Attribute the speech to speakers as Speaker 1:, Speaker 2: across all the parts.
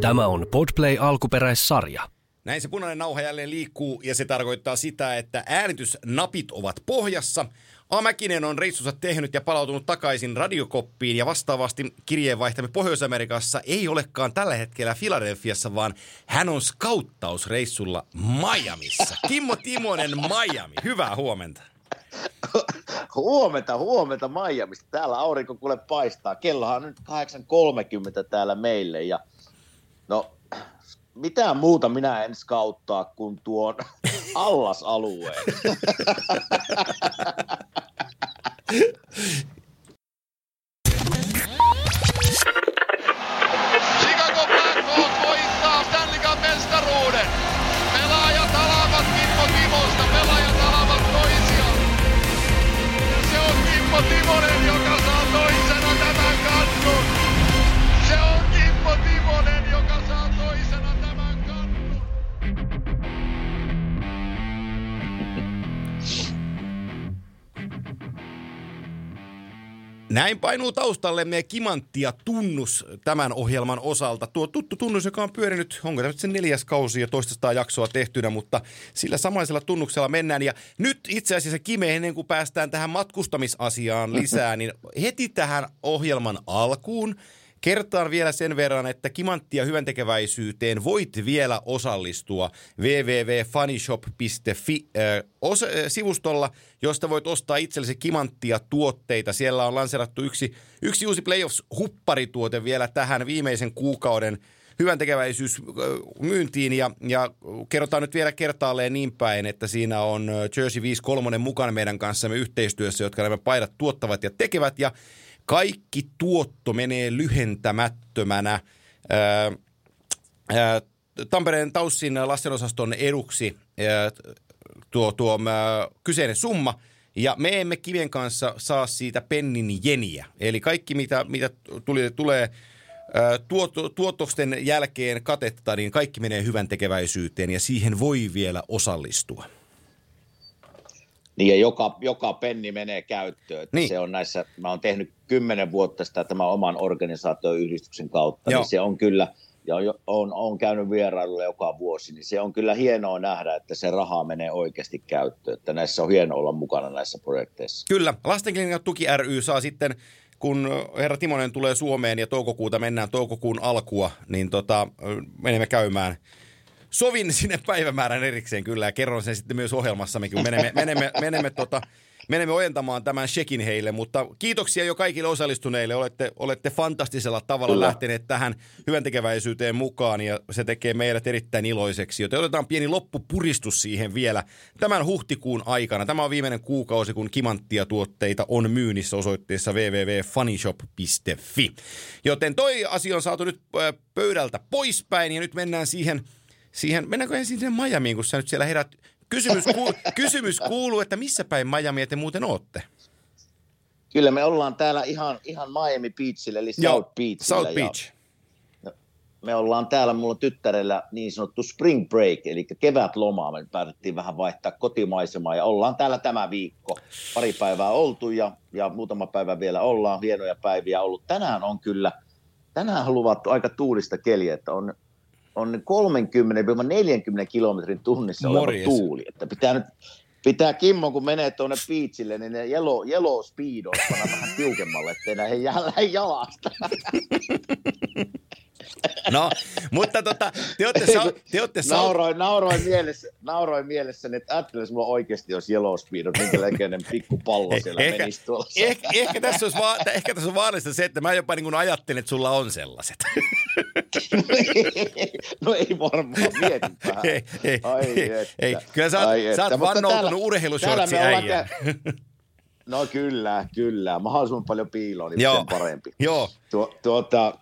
Speaker 1: Tämä on Podplay alkuperäissarja.
Speaker 2: Näin se punainen nauha jälleen liikkuu ja se tarkoittaa sitä, että äänitysnapit ovat pohjassa. A. Mäkinen on reissunsa tehnyt ja palautunut takaisin radiokoppiin ja vastaavasti kirjeenvaihtamme Pohjois-Amerikassa ei olekaan tällä hetkellä Filadelfiassa, vaan hän on skauttausreissulla Miamissa. Kimmo Timonen Miami, hyvää huomenta.
Speaker 3: Huomenta, huomenta Miamista. Täällä aurinko kuule paistaa. Kellohan on nyt 8.30 täällä meille ja no mitään muuta minä en skauttaa kuin tuon allasalueen.
Speaker 2: Näin painuu taustallemme kimanttia tunnus tämän ohjelman osalta. Tuo tuttu tunnus, joka on pyörinyt, onko tämä sen neljäs kausi ja toistaista jaksoa tehtynä, mutta sillä samaisella tunnuksella mennään. Ja nyt itse asiassa Kime, ennen kuin päästään tähän matkustamisasiaan lisää, niin heti tähän ohjelman alkuun Kertaan vielä sen verran, että kimanttia hyväntekeväisyyteen voit vielä osallistua www.funnyshop.fi äh, os- äh, sivustolla, josta voit ostaa itsellesi kimanttia tuotteita. Siellä on lanserattu yksi, yksi uusi Playoffs-hupparituote vielä tähän viimeisen kuukauden hyvän tekeväisyys myyntiin ja, ja kerrotaan nyt vielä kertaalleen niin päin, että siinä on Jersey 53 mukana meidän kanssamme yhteistyössä, jotka nämä paidat tuottavat ja tekevät ja kaikki tuotto menee lyhentämättömänä ää, ää, Tampereen Taussin lastenosaston eduksi ää, tuo, tuo ää, kyseinen summa. Ja me emme kivien kanssa saa siitä pennin jeniä. Eli kaikki, mitä, mitä tuli, tulee tuot, tuotosten jälkeen katetta, niin kaikki menee hyvän tekeväisyyteen ja siihen voi vielä osallistua.
Speaker 3: Niin ja joka, joka penni menee käyttöön. Että
Speaker 2: Niin.
Speaker 3: Se on näissä, mä oon tehnyt kymmenen vuotta sitä tämän oman organisaatioyhdistyksen kautta,
Speaker 2: Joo.
Speaker 3: niin se on kyllä, ja on, on, on käynyt vierailulla joka vuosi, niin se on kyllä hienoa nähdä, että se raha menee oikeasti käyttöön. Että näissä on hienoa olla mukana näissä projekteissa.
Speaker 2: Kyllä, Lastenklinikan tuki ry saa sitten, kun herra Timonen tulee Suomeen ja toukokuuta mennään toukokuun alkua, niin tota, menemme käymään. Sovin sinne päivämäärän erikseen kyllä ja kerron sen sitten myös ohjelmassamme, kun menemme, menemme, menemme, tota, menemme ojentamaan tämän shekin heille. Mutta kiitoksia jo kaikille osallistuneille. Olette, olette fantastisella tavalla
Speaker 3: Kyllä.
Speaker 2: lähteneet tähän hyvän tekeväisyyteen mukaan ja se tekee meidät erittäin iloiseksi. Joten otetaan pieni loppupuristus siihen vielä tämän huhtikuun aikana. Tämä on viimeinen kuukausi, kun kimanttia tuotteita on myynnissä osoitteessa www.funnyshop.fi. Joten toi asia on saatu nyt pöydältä poispäin ja nyt mennään siihen, siihen mennäänkö ensin sinne Miamiin, kun sä nyt siellä herät. Kysymys, kuul, kysymys kuuluu, että missä päin Miamia te muuten ootte?
Speaker 3: Kyllä me ollaan täällä ihan, ihan Miami Beachillä, eli South Beachillä.
Speaker 2: South
Speaker 3: ja
Speaker 2: Beach.
Speaker 3: me ollaan täällä, mulla tyttärellä niin sanottu spring break, eli kevätloma. Me päätettiin vähän vaihtaa kotimaisemaa ja ollaan täällä tämä viikko. Pari päivää oltu ja, ja muutama päivä vielä ollaan. Hienoja päiviä ollut. Tänään on kyllä, tänään on luvattu aika tuulista keliä, että on, on 30-40 kilometrin tunnissa oleva tuuli. Että pitää nyt Pitää Kimmo, kun menee tuonne beachille, niin ne yellow, yellow speed on panna vähän tiukemmalle, ettei näihin jää lähde jalasta.
Speaker 2: No, mutta tota, te olette, sa- te olette sa-
Speaker 3: nauroin, nauroin, mielessä, nauroin mielessäni, että ajattelin, jos mulla oikeasti olisi yellow speed, minkä näköinen pikku pallo siellä
Speaker 2: ehkä,
Speaker 3: menisi tuolla.
Speaker 2: ehkä, ehkä, tässä olisi va- ehkä tässä on vaarallista se, että mä jopa niin kuin ajattelen, että sulla on sellaiset.
Speaker 3: no ei varmaan, mietin vähän.
Speaker 2: ei, ei,
Speaker 3: Ai
Speaker 2: ei,
Speaker 3: että.
Speaker 2: ei. Kyllä sä, oot-
Speaker 3: Ai
Speaker 2: sä
Speaker 3: että.
Speaker 2: oot vannoutunut urheilushortsi äijä.
Speaker 3: No kyllä, kyllä. Mahdollisimman paljon piiloa, niin
Speaker 2: Joo.
Speaker 3: parempi.
Speaker 2: Joo,
Speaker 3: Tuo, tuota,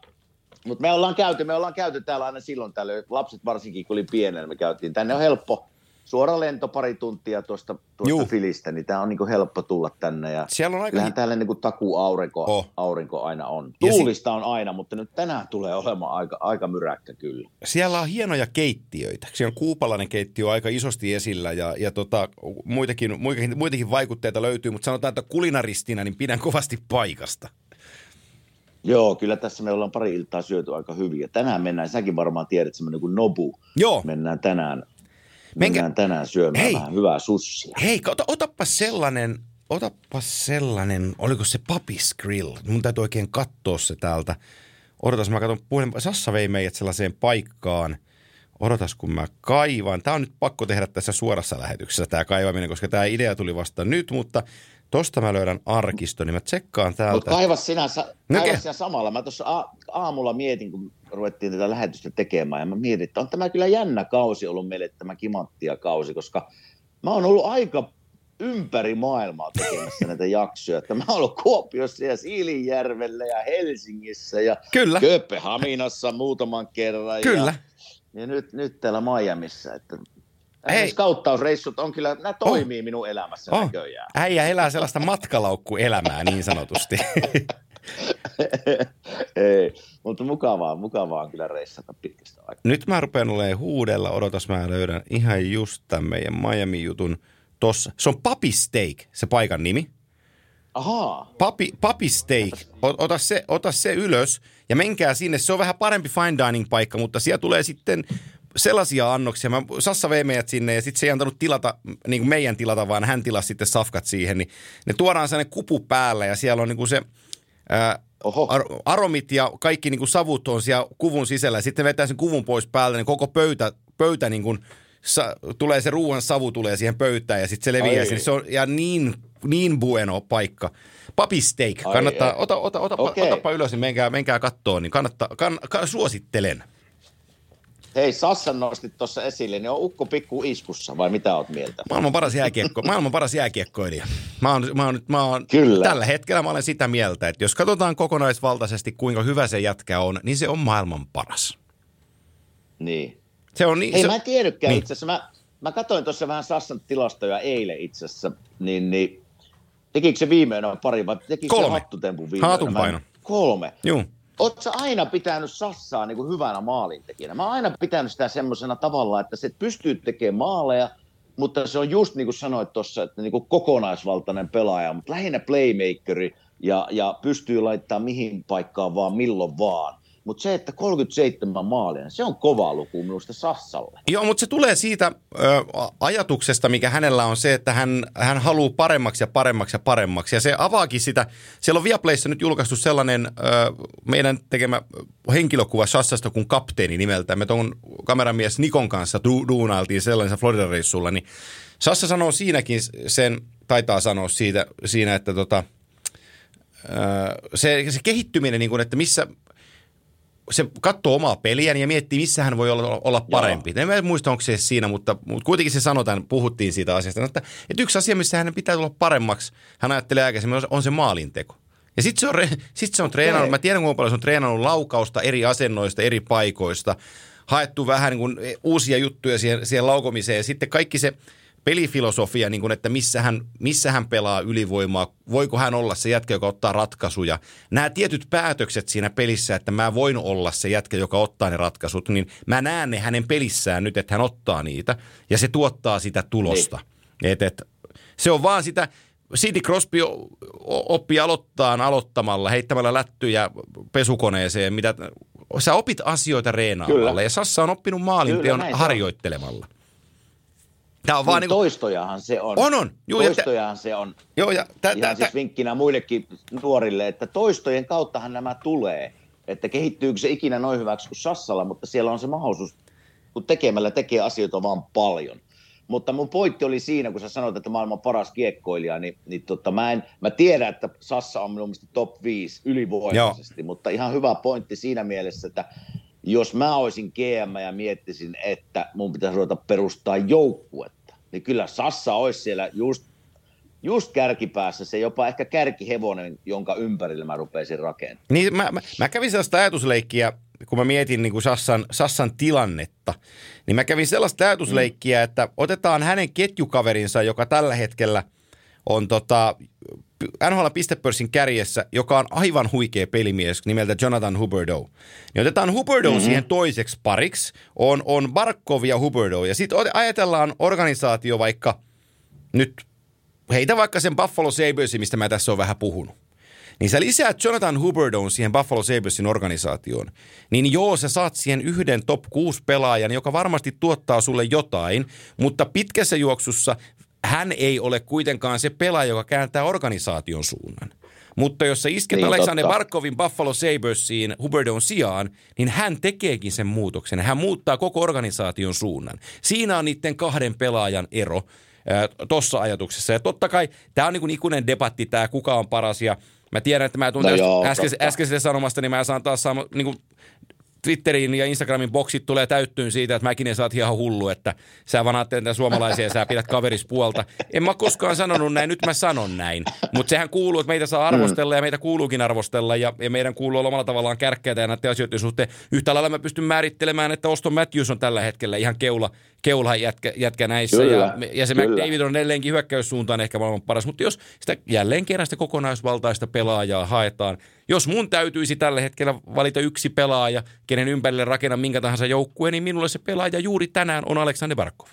Speaker 3: mutta me ollaan käyty, me ollaan käyty täällä aina silloin tällöin, lapset varsinkin kun oli pienenä, me käytiin. Tänne on helppo, suora lento pari tuntia tuosta, tuosta Filistä, niin tämä on niinku helppo tulla tänne. Ja
Speaker 2: siellä on aika...
Speaker 3: täällä niinku takuu aurinko,
Speaker 2: Oh.
Speaker 3: aurinko aina on.
Speaker 2: Ja si-
Speaker 3: Tuulista on aina, mutta nyt tänään tulee olemaan aika, aika myräkkä kyllä.
Speaker 2: Siellä on hienoja keittiöitä. Siellä on kuupalainen keittiö aika isosti esillä ja, ja tota, muitakin, muitakin, muitakin vaikutteita löytyy, mutta sanotaan, että kulinaristina niin pidän kovasti paikasta.
Speaker 3: Joo, kyllä tässä me ollaan pari iltaa syöty aika hyvin. Ja tänään mennään, säkin varmaan tiedät, semmoinen kuin Nobu.
Speaker 2: Joo.
Speaker 3: Mennään tänään,
Speaker 2: Menkä-
Speaker 3: mennään tänään syömään
Speaker 2: Hei.
Speaker 3: vähän hyvää sussia.
Speaker 2: Hei, ota, otappa sellainen, otappa sellainen, oliko se Papis Grill? Mun täytyy oikein katsoa se täältä. Odotas, mä katson puhelin. Sassa vei meidät sellaiseen paikkaan. Odotas, kun mä kaivan. Tämä on nyt pakko tehdä tässä suorassa lähetyksessä, tämä kaivaminen, koska tämä idea tuli vasta nyt, mutta tosta mä löydän arkiston, niin mä tsekkaan täältä.
Speaker 3: Mutta kaivas sinä, sa-
Speaker 2: No
Speaker 3: kaivas
Speaker 2: ke-
Speaker 3: sinä samalla. Mä tuossa a- aamulla mietin, kun ruvettiin tätä lähetystä tekemään, ja mä mietin, että on tämä kyllä jännä kausi ollut meille tämä kimanttia kausi, koska mä oon ollut aika ympäri maailmaa tekemässä näitä jaksoja. Että mä oon ollut Kuopiossa ja Siilinjärvellä ja Helsingissä ja
Speaker 2: Kyllä,
Speaker 3: Kööpenhaminassa muutaman kerran.
Speaker 2: kyllä.
Speaker 3: Ja, ja nyt, nyt täällä Miamiissa. Että
Speaker 2: Hei.
Speaker 3: Skauttausreissut on kyllä, nämä toimii minun elämässä
Speaker 2: Oh.
Speaker 3: näköjään.
Speaker 2: Äijä elää sellaista matkalaukkuelämää niin sanotusti.
Speaker 3: Ei, mutta mukavaa, mukavaa on kyllä reissata pitkästä aikaa.
Speaker 2: Nyt mä rupean olemaan huudella. Odotas, mä löydän ihan just tämän meidän Miami-jutun tossa. Se on Papi Steak, se paikan nimi.
Speaker 3: Ahaa,
Speaker 2: Papi, papi Steak, ota se, ota se ylös ja menkää sinne. Se on vähän parempi fine dining paikka, mutta siellä tulee sitten sellaisia annoksia. Mä, Sassa vei meidät sinne ja sitten se ei antanut tilata, niin kuin meidän tilata, vaan hän tilasi sitten safkat siihen. Niin ne tuodaan sellainen kupu päällä ja siellä on niin kuin se ää,
Speaker 3: Oho.
Speaker 2: ar- aromit ja kaikki niin kuin savut on siellä kuvun sisällä. Sitten vetää sen kuvun pois päältä, niin koko pöytä, pöytä niin kuin sa- tulee se ruoan savu tulee siihen pöytään ja sitten se leviää sinne. Se on ja niin, niin bueno paikka. Papi steak,
Speaker 3: Ai
Speaker 2: kannattaa,
Speaker 3: ei.
Speaker 2: ota, ota, ota,
Speaker 3: Okei.
Speaker 2: otapa ylös, niin menkää, menkää kattoon, niin kannattaa, kann, kann, suosittelen.
Speaker 3: Hei Sassan nostit tuossa esille, niin on Ukko Pikku iskussa vai mitä oot mieltä?
Speaker 2: Maailman paras, jääkiekko, maailman paras jääkiekkoilija. Mä oon, mä oon, nyt- mä oon,
Speaker 3: Kyllä.
Speaker 2: Tällä hetkellä mä olen sitä mieltä, että jos katsotaan kokonaisvaltaisesti, kuinka hyvä se jätkä on, niin se on maailman paras.
Speaker 3: Niin.
Speaker 2: Se on niin,
Speaker 3: Hei,
Speaker 2: se,
Speaker 3: mä en tiedäkään
Speaker 2: niin.
Speaker 3: itse asiassa. Mä, mä katsoin tuossa vähän Sassan tilastoja eilen itse asiassa, niin, niin tekikö se viimeinen pari vai tekikö
Speaker 2: Kolme.
Speaker 3: se hattutempun viimeinen?
Speaker 2: Haatunpaino.
Speaker 3: Kolme.
Speaker 2: Juu.
Speaker 3: Oletko aina pitänyt Sassaa niin kuin hyvänä maalintekijänä? Mä oon aina pitänyt sitä semmoisena tavalla, että se pystyy tekemään maaleja, mutta se on just niin kuin sanoit tuossa, että niin kuin kokonaisvaltainen pelaaja, mutta lähinnä playmakeri ja, ja pystyy laittamaan mihin paikkaan vaan milloin vaan. Mutta se, että 37 maalia, se on kova luku minusta Sassalle.
Speaker 2: Joo, mutta se tulee siitä ö, ajatuksesta, mikä hänellä on se, että hän, hän haluaa paremmaksi ja paremmaksi ja paremmaksi. Ja se avaakin sitä. Siellä on Viaplayssa nyt julkaistu sellainen ö, meidän tekemä henkilökuva Sassasta kuin kapteeni nimeltä. Me tuon kameramies Nikon kanssa du- duunailtiin sellaisessa Florida-reissulla. Niin Sassa sanoo siinäkin sen, taitaa sanoa siitä, siinä, että tota, se, se kehittyminen, niin kuin, että missä se katsoo omaa peliään ja miettii, missä hän voi olla, olla parempi. En mä muista, onko se siinä, mutta, mutta kuitenkin se sanotaan, puhuttiin siitä asiasta, että, että yksi asia, missä hänen pitää tulla paremmaksi, hän ajattelee aikaisemmin, on, on se maalinteko. Ja sitten se on, sit se on treenannut, mä tiedän kuinka paljon se on treenannut laukausta eri asennoista, eri paikoista, haettu vähän niin kuin uusia juttuja siihen, siihen laukomiseen ja sitten kaikki se pelifilosofia, niin kuin, että missä hän, missä hän pelaa ylivoimaa, voiko hän olla se jätkä, joka ottaa ratkaisuja. Nämä tietyt päätökset siinä pelissä, että mä voin olla se jätkä, joka ottaa ne ratkaisut, niin mä näen ne hänen pelissään nyt, että hän ottaa niitä ja se tuottaa sitä tulosta. Et, et, se on vaan sitä, Sidney Crosby oppi aloittaa aloittamalla, heittämällä lättyjä pesukoneeseen, mitä sä opit asioita reenaamalla
Speaker 3: Kyllä.
Speaker 2: ja Sassa on oppinut maalinteon harjoittelemalla. Tämä on vaan
Speaker 3: Vaan
Speaker 2: niin kuin,
Speaker 3: toistojahan se on.
Speaker 2: On, on. Juu,
Speaker 3: toistojahan se on.
Speaker 2: joo, ja tä,
Speaker 3: Ihan
Speaker 2: tä,
Speaker 3: siis
Speaker 2: tä,
Speaker 3: vinkkinä muillekin nuorille, että toistojen kauttahan nämä tulee. Että kehittyykö se ikinä noin hyväksi kuin Sassalla, mutta siellä on se mahdollisuus, kun tekemällä tekee asioita vaan paljon. Mutta mun pointti oli siinä, kun sä sanoit, että maailman paras kiekkoilija, niin, niin tota, mä, en, mä tiedän, että Sassa on minun mielestä top 5 ylivoimaisesti, mutta ihan hyvä pointti siinä mielessä, että jos mä olisin GM ja miettisin, että mun pitäisi ruveta perustaa joukkuetta, niin kyllä Sassa olisi siellä just, just kärkipäässä, se jopa ehkä kärkihevonen, jonka ympärille mä rupeisin rakentamaan.
Speaker 2: niin mä, mä, mä kävin sellaista ajatusleikkiä, kun mä mietin niin kuin Sassan, Sassan tilannetta, niin mä kävin sellaista ajatusleikkiä, että otetaan hänen ketjukaverinsa, joka tällä hetkellä on tota, NHL pistepörssin kärjessä, joka on aivan huikea pelimies nimeltä Jonathan Huberdeau. Niin otetaan Huberdeau mm-hmm. siihen toiseksi pariksi, on, on Barkov ja Huberdeau. Ja sitten ajatellaan organisaatio vaikka nyt, heitä vaikka sen Buffalo Sabresin, mistä mä tässä on vähän puhunut. niin sä lisäät Jonathan Hubbardon siihen Buffalo Sabresin organisaatioon, niin joo, sä saat siihen yhden top 6 pelaajan, joka varmasti tuottaa sulle jotain, mutta pitkässä juoksussa hän ei ole kuitenkaan se pelaaja, joka kääntää organisaation suunnan. Mutta jos sä isket niin, Alexander totta. Barkovin Buffalo Sabersiin Hubbardon sijaan, niin hän tekeekin sen muutoksen. Hän muuttaa koko organisaation suunnan. Siinä on niiden kahden pelaajan ero tuossa ajatuksessa. Ja totta kai tämä on niin ikuinen debatti, tämä kuka on paras. Ja mä tiedän, että mä tuun no äsken, äskeisestä sanomasta, niin mä saan taas saama, niin kuin Twitterin ja Instagramin boksit tulee täyttyyn siitä, että mäkin en saat ihan hullu, että sä vaan ajattelet suomalaisia ja sä pidät kaveris puolta. En mä koskaan sanonut näin, nyt mä sanon näin. Mutta sehän kuuluu, että meitä saa arvostella ja meitä kuuluukin arvostella ja, ja meidän kuuluu olla omalla tavallaan kärkkäitä ja näiden asioiden suhteen. Yhtä lailla mä pystyn määrittelemään, että Oston Matthews on tällä hetkellä ihan keula, keula jätkä, jätkä näissä. Kyllä, ja, ja se kyllä. McDavid on edelleenkin hyökkäyssuuntaan ehkä maailman paras, mutta jos sitä jälleen kerran sitä kokonaisvaltaista pelaajaa haetaan – jos mun täytyisi tällä hetkellä valita yksi pelaaja, kenen ympärille rakenna minkä tahansa joukkueen, niin minulle se pelaaja juuri tänään on Aleksander Barkov.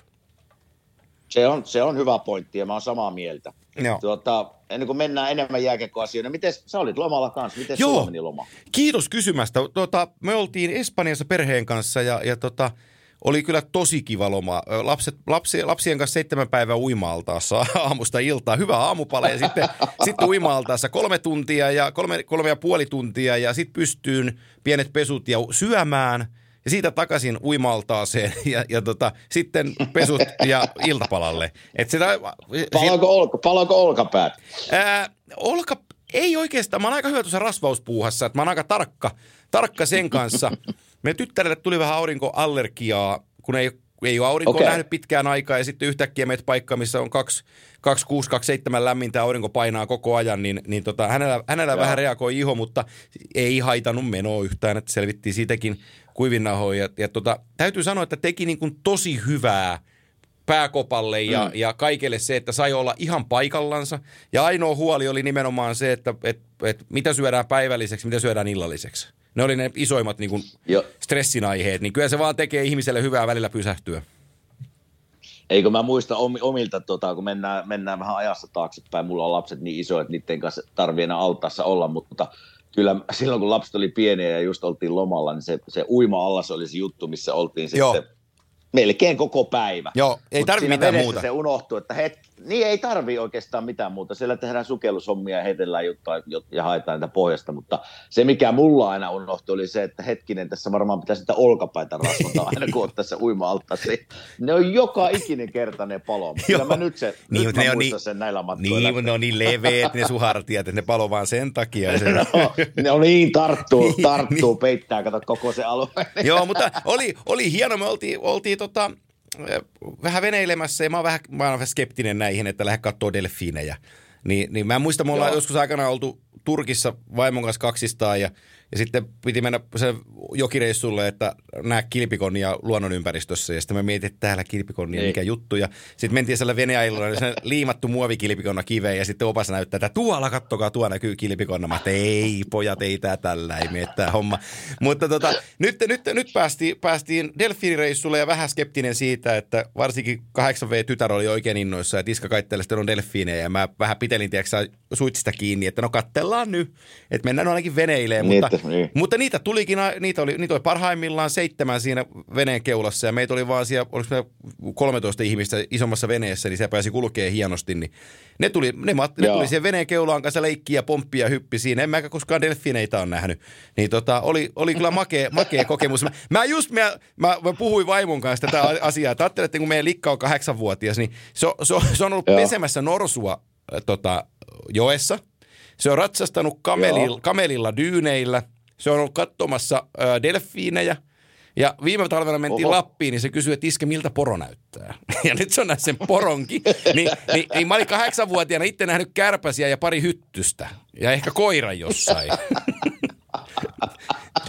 Speaker 3: Se on, se on hyvä pointti ja mä oon samaa mieltä. Joo. Tuota, ennen kuin mennään enemmän jääkekoasioihin, miten sä olit lomalla kanssa? Miten Joo. sulla meni loma?
Speaker 2: Kiitos kysymästä. Tuota, me oltiin Espanjassa perheen kanssa ja, ja tota, oli kyllä tosi kiva loma. Lapset, lapsi, lapsien kanssa seitsemän päivää uimaaltaassa aamusta iltaa. Hyvä aamupala ja sitten, sitten uimaaltaassa kolme tuntia ja kolme, kolme ja puoli tuntia ja sitten pystyyn pienet pesut ja syömään ja siitä takaisin uimaltaaseen ja, ja tota, sitten pesut ja iltapalalle. Et sitä,
Speaker 3: palaako, olka, palaako olkapäät?
Speaker 2: Ää, olka, ei oikeastaan. Mä oon aika hyvä tuossa rasvauspuuhassa, että mä oon aika tarkka, tarkka sen kanssa. Meidän tyttärelle tuli vähän aurinkoallergiaa, kun ei, ei ole aurinkoa okay. nähnyt pitkään aikaa ja sitten yhtäkkiä meitä paikka, missä on 26, 27 lämmintä aurinko painaa koko ajan, niin, niin tota, hänellä, hänellä vähän reagoi iho, mutta ei haitannut menoa yhtään, että selvittiin siitäkin kuivinnahoja. Ja, ja tota, täytyy sanoa, että teki niin kuin tosi hyvää pääkopalle ja, mm. ja kaikelle se, että sai olla ihan paikallansa. Ja ainoa huoli oli nimenomaan se, että et, et, mitä syödään päivälliseksi, mitä syödään illalliseksi. Ne oli ne isoimmat niin kuin stressin aiheet, niin kyllä se vaan tekee ihmiselle hyvää välillä pysähtyä.
Speaker 3: Eikö mä muista omilta, tota, kun mennään, mennään vähän ajassa taaksepäin, mulla on lapset niin isoja, että niiden kanssa tarvii enää altaassa olla, mutta kyllä silloin kun lapset oli pieniä ja just oltiin lomalla, niin se, se uima-allas oli se juttu, missä oltiin Joo. sitten melkein koko päivä.
Speaker 2: Joo, ei tarvi mitään muuta.
Speaker 3: se unohtuu, että het, niin ei tarvi oikeastaan mitään muuta. Siellä tehdään sukellushommia ja heitellään juttua ja haetaan niitä pohjasta, mutta se mikä mulla aina unohtui oli se, että hetkinen, tässä varmaan pitäisi sitä olkapäitä rasvata aina kun tässä uima Ne on joka ikinen kerta ne palo, kyllä mä nyt, se, niin, nyt mä ne niin, sen näillä matkoilla.
Speaker 2: Niin, ne on niin leveät ne suhartiat, että ne palo vaan sen takia. Se...
Speaker 3: no, ne on niin, tarttuu, niin, tarttuu, niin. peittää, kato koko se alue.
Speaker 2: Joo, mutta oli, oli hieno, me oltiin, oltiin tota, vähän veneilemässä ja mä oon vähän, mä oon vähän skeptinen näihin, että lähde katsoa delfiinejä. Niin, niin mä muistan, me ollaan joskus aikana oltu Turkissa vaimon kanssa kaksistaan ja ja sitten piti mennä se jokireissulle, että nää kilpikonnia luonnonympäristössä. Ja sitten me mietin, että täällä kilpikonnia, mikä juttu. Ja sitten mentiin siellä veneaililla, niin se liimattu muovikilpikonna kiveen. Ja sitten opas näyttää, että tuolla kattokaa, tuo näkyy kilpikonna. Mä ei pojat, ei tää tällä, ei mene tää homma. Mutta tota, nyt, nyt, nyt päästiin, päästiin delfiinireissulle ja vähän skeptinen siitä, että varsinkin 8V-tytär oli oikein innoissa. Ja Tiska Kaittele on delfiinejä. Ja mä vähän pitelin, tiedätkö, suitsista kiinni, että no kattellaan nyt. Että mennään ainakin veneileen. Niin, mutta niin. Mutta niitä tulikin, niitä oli, niitä oli parhaimmillaan seitsemän siinä veneen keulassa ja meitä oli vaan siellä, oliko me 13 ihmistä isommassa veneessä, niin se pääsi kulkee hienosti, niin ne tuli, ne, ne tuli siihen veneen keulaan kanssa leikkiä, pomppia, hyppi siinä. En mäkä koskaan delfineitä ole nähnyt. Niin tota, oli, oli kyllä makea, makea kokemus. Mä, mä just, mä, mä, mä, puhuin vaimon kanssa tätä asiaa, että ajattelin, että kun meidän likka on kahdeksanvuotias, niin se, se, se on ollut Joo. pesemässä norsua tota, joessa. Se on ratsastanut kamelilla, kamelilla dyyneillä – se on ollut katsomassa äh, delfiinejä. Ja viime talvena mentiin Oho. Lappiin, niin se kysyi, että iske, miltä poro näyttää. Ja nyt se on nähnyt sen poronkin. niin, niin, niin mä olin kahdeksanvuotiaana itse nähnyt kärpäsiä ja pari hyttystä. Ja ehkä koira jossain.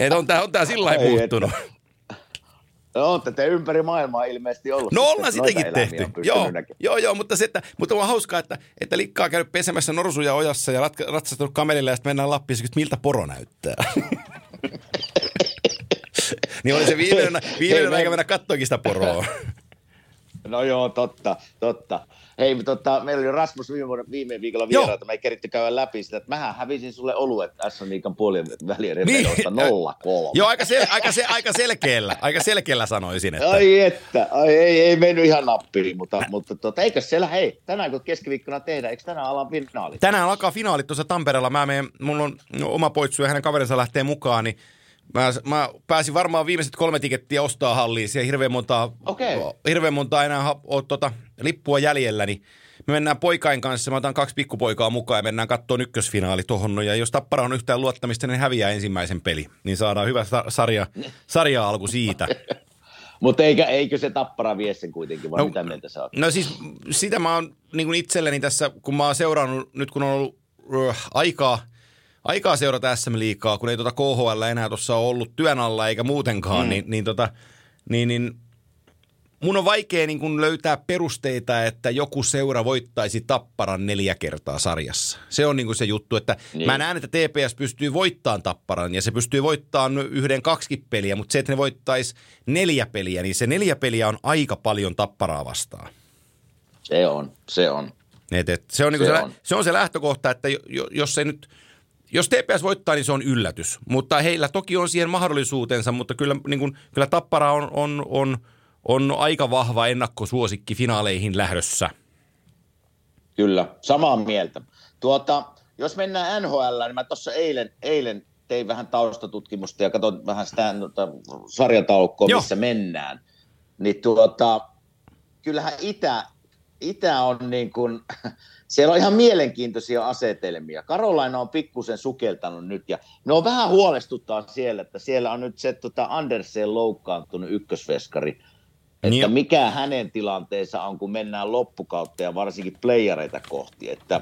Speaker 2: että on tää, on tää sillä lailla puuttunut.
Speaker 3: No, olette te ympäri maailmaa ilmeisesti ollut.
Speaker 2: No ollaan sitäkin tehty. Joo, joo, joo, mutta, se, että, mutta on hauskaa, että, että Likka on käynyt pesemässä norsuja ojassa ja ratsastanut kamelilla ja sitten mennään Lappiin ja miltä poro näyttää. niin oli se viimeinen, viimeinen aika mennä katsoakin sitä poroa.
Speaker 3: No joo, totta, totta. Hei, tota, meillä oli Rasmus viime, viime viikolla vieraita, me ei keritty käydä läpi sitä, että mähän hävisin sulle oluet S Liikan puolien välierien
Speaker 2: Niin.
Speaker 3: niin. nolla kolme.
Speaker 2: Joo, aika, sel, aika, se, aika selkeällä, aika selkeällä sanoisin, että...
Speaker 3: Ai että, ai, ei, ei mennyt ihan nappiin, mutta, mutta tota, eikö siellä, hei, tänään kun keskiviikkona tehdään, eikö tänään alan finaalit?
Speaker 2: Tänään alkaa finaalit tuossa Tampereella. Mä menen, mulla on oma poitsu ja hänen kaverinsa lähtee mukaan, niin mä, mä pääsin varmaan viimeiset kolme tikettiä ostaa halliin. Siellä hirveän montaa,
Speaker 3: Okei.
Speaker 2: hirveän montaa enää ha- ole tota, lippua jäljellä, niin me mennään poikain kanssa, mä otan kaksi pikkupoikaa mukaan ja mennään katsomaan ykkösfinaali tohon. No, ja jos Tappara on yhtään luottamista, niin häviää ensimmäisen peli. Niin saadaan hyvä sa- sarja, sarja alku siitä.
Speaker 3: Mutta eikä, eikö se tappara vie sen kuitenkin, vai
Speaker 2: No,
Speaker 3: mitä mieltä sä oot?
Speaker 2: No siis sitä mä oon niin itselleni tässä, kun mä oon seurannut, nyt kun on ollut uh, aikaa, aikaa seurata SM Liikaa, kun ei tuota KHL enää tuossa ollut työn alla eikä muutenkaan, mm. niin, niin, tota, niin, niin mun on vaikea niin kuin löytää perusteita, että joku seura voittaisi Tapparan neljä kertaa sarjassa. Se on niin se juttu, että niin.
Speaker 3: Niin.
Speaker 2: mä näen, että TPS pystyy voittamaan Tapparan ja se pystyy voittamaan yhden kaksi peliä, mutta se, että ne voittaisi neljä peliä, niin se neljä peliä on aika paljon Tapparaa vastaan.
Speaker 3: Se on, se on.
Speaker 2: Et, et, se, on niinku se,
Speaker 3: Se on.
Speaker 2: se on se lähtökohta, että jo, jo- jos se nyt, jos TPS voittaa, niin se on yllätys. Mutta heillä toki on siihen mahdollisuutensa, mutta kyllä, niin kuin, kyllä Tappara on, on, on, on aika vahva ennakkosuosikki finaaleihin lähdössä.
Speaker 3: Kyllä, samaa mieltä. Tuota, jos mennään NHL, niin mä tuossa eilen, eilen tein vähän taustatutkimusta ja katsoin vähän sitä tota, sarjataulukkoa,
Speaker 2: Joo.
Speaker 3: missä mennään. Niin tuota, kyllähän Itä, Itä on niin kuin, siellä on ihan mielenkiintoisia asetelmia. Karolaina on pikkusen sukeltanut nyt ja ne on vähän huolestuttaa siellä, että siellä on nyt se tota Andersen loukkaantunut ykkösveskari. Että
Speaker 2: Niin.
Speaker 3: mikä hänen tilanteensa on, kun mennään loppukautta ja varsinkin playereita kohti. Että,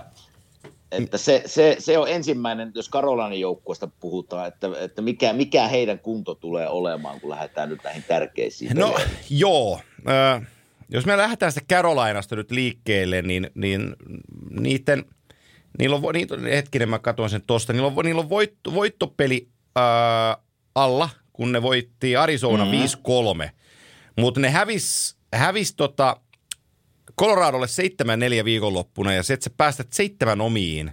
Speaker 3: että se, se, se, on ensimmäinen, jos Karolainen joukkueesta puhutaan, että, että mikä, mikä heidän kunto tulee olemaan, kun lähdetään nyt näihin tärkeisiin
Speaker 2: No
Speaker 3: peleihin.
Speaker 2: joo, ö, jos me lähdetään sitä Carolinasta nyt liikkeelle, niin, niin niiden, niillä on, niitä, hetkinen mä katson sen tosta, niillä on, niillä on voitto, voittopeli ää, alla, kun ne voitti Arizona
Speaker 3: Mhm.
Speaker 2: 5-3, mutta ne hävis, hävis tota Coloradolle 7-4 viikonloppuna ja se, että sä päästät seitsemän omiin,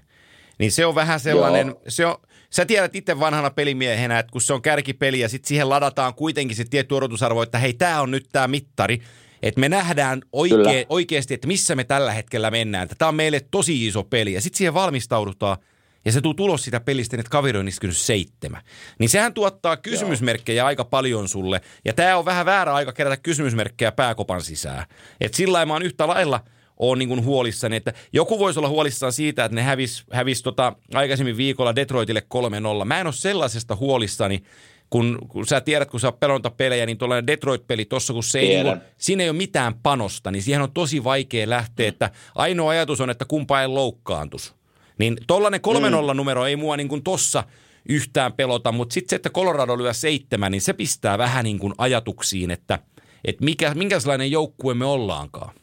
Speaker 2: niin se on vähän sellainen,
Speaker 3: Joo.
Speaker 2: se on, sä tiedät itse vanhana pelimiehenä, että kun se on kärkipeli ja sitten siihen ladataan kuitenkin se tietty odotusarvo, että hei, tämä on nyt tämä mittari, että me nähdään oikee,
Speaker 3: Kyllä.
Speaker 2: oikeasti, että missä me tällä hetkellä mennään. Tämä on meille tosi iso peli ja sitten siihen valmistaudutaan ja se tuu tulos sitä pelistä, että kaveri on iskenyt seitsemän. Niin sehän tuottaa kysymysmerkkejä aika paljon sulle. Ja tämä on vähän väärä aika kerätä kysymysmerkkejä pääkopan sisään. Et sillä lailla mä oon yhtä lailla on niin kuin huolissani, että joku voisi olla huolissaan siitä, että ne hävis, hävis tota aikaisemmin viikolla Detroitille 3-0. Mä en ole sellaisesta huolissani, kun, kun sä tiedät, kun sä oot pelannut pelejä, niin tuollainen Detroit-peli tossa, kun se ei, niinku, siinä ei ole mitään panosta, niin siihen on tosi vaikea lähteä, että ainoa ajatus on, että kumpa ei loukkaantus. Niin tollainen 3-0 numero ei mua niin kuin tossa yhtään pelota, mutta sitten se, että Colorado lyö seitsemän, niin se pistää vähän niin kuin ajatuksiin, että, että mikä, minkälainen joukkue me ollaankaan.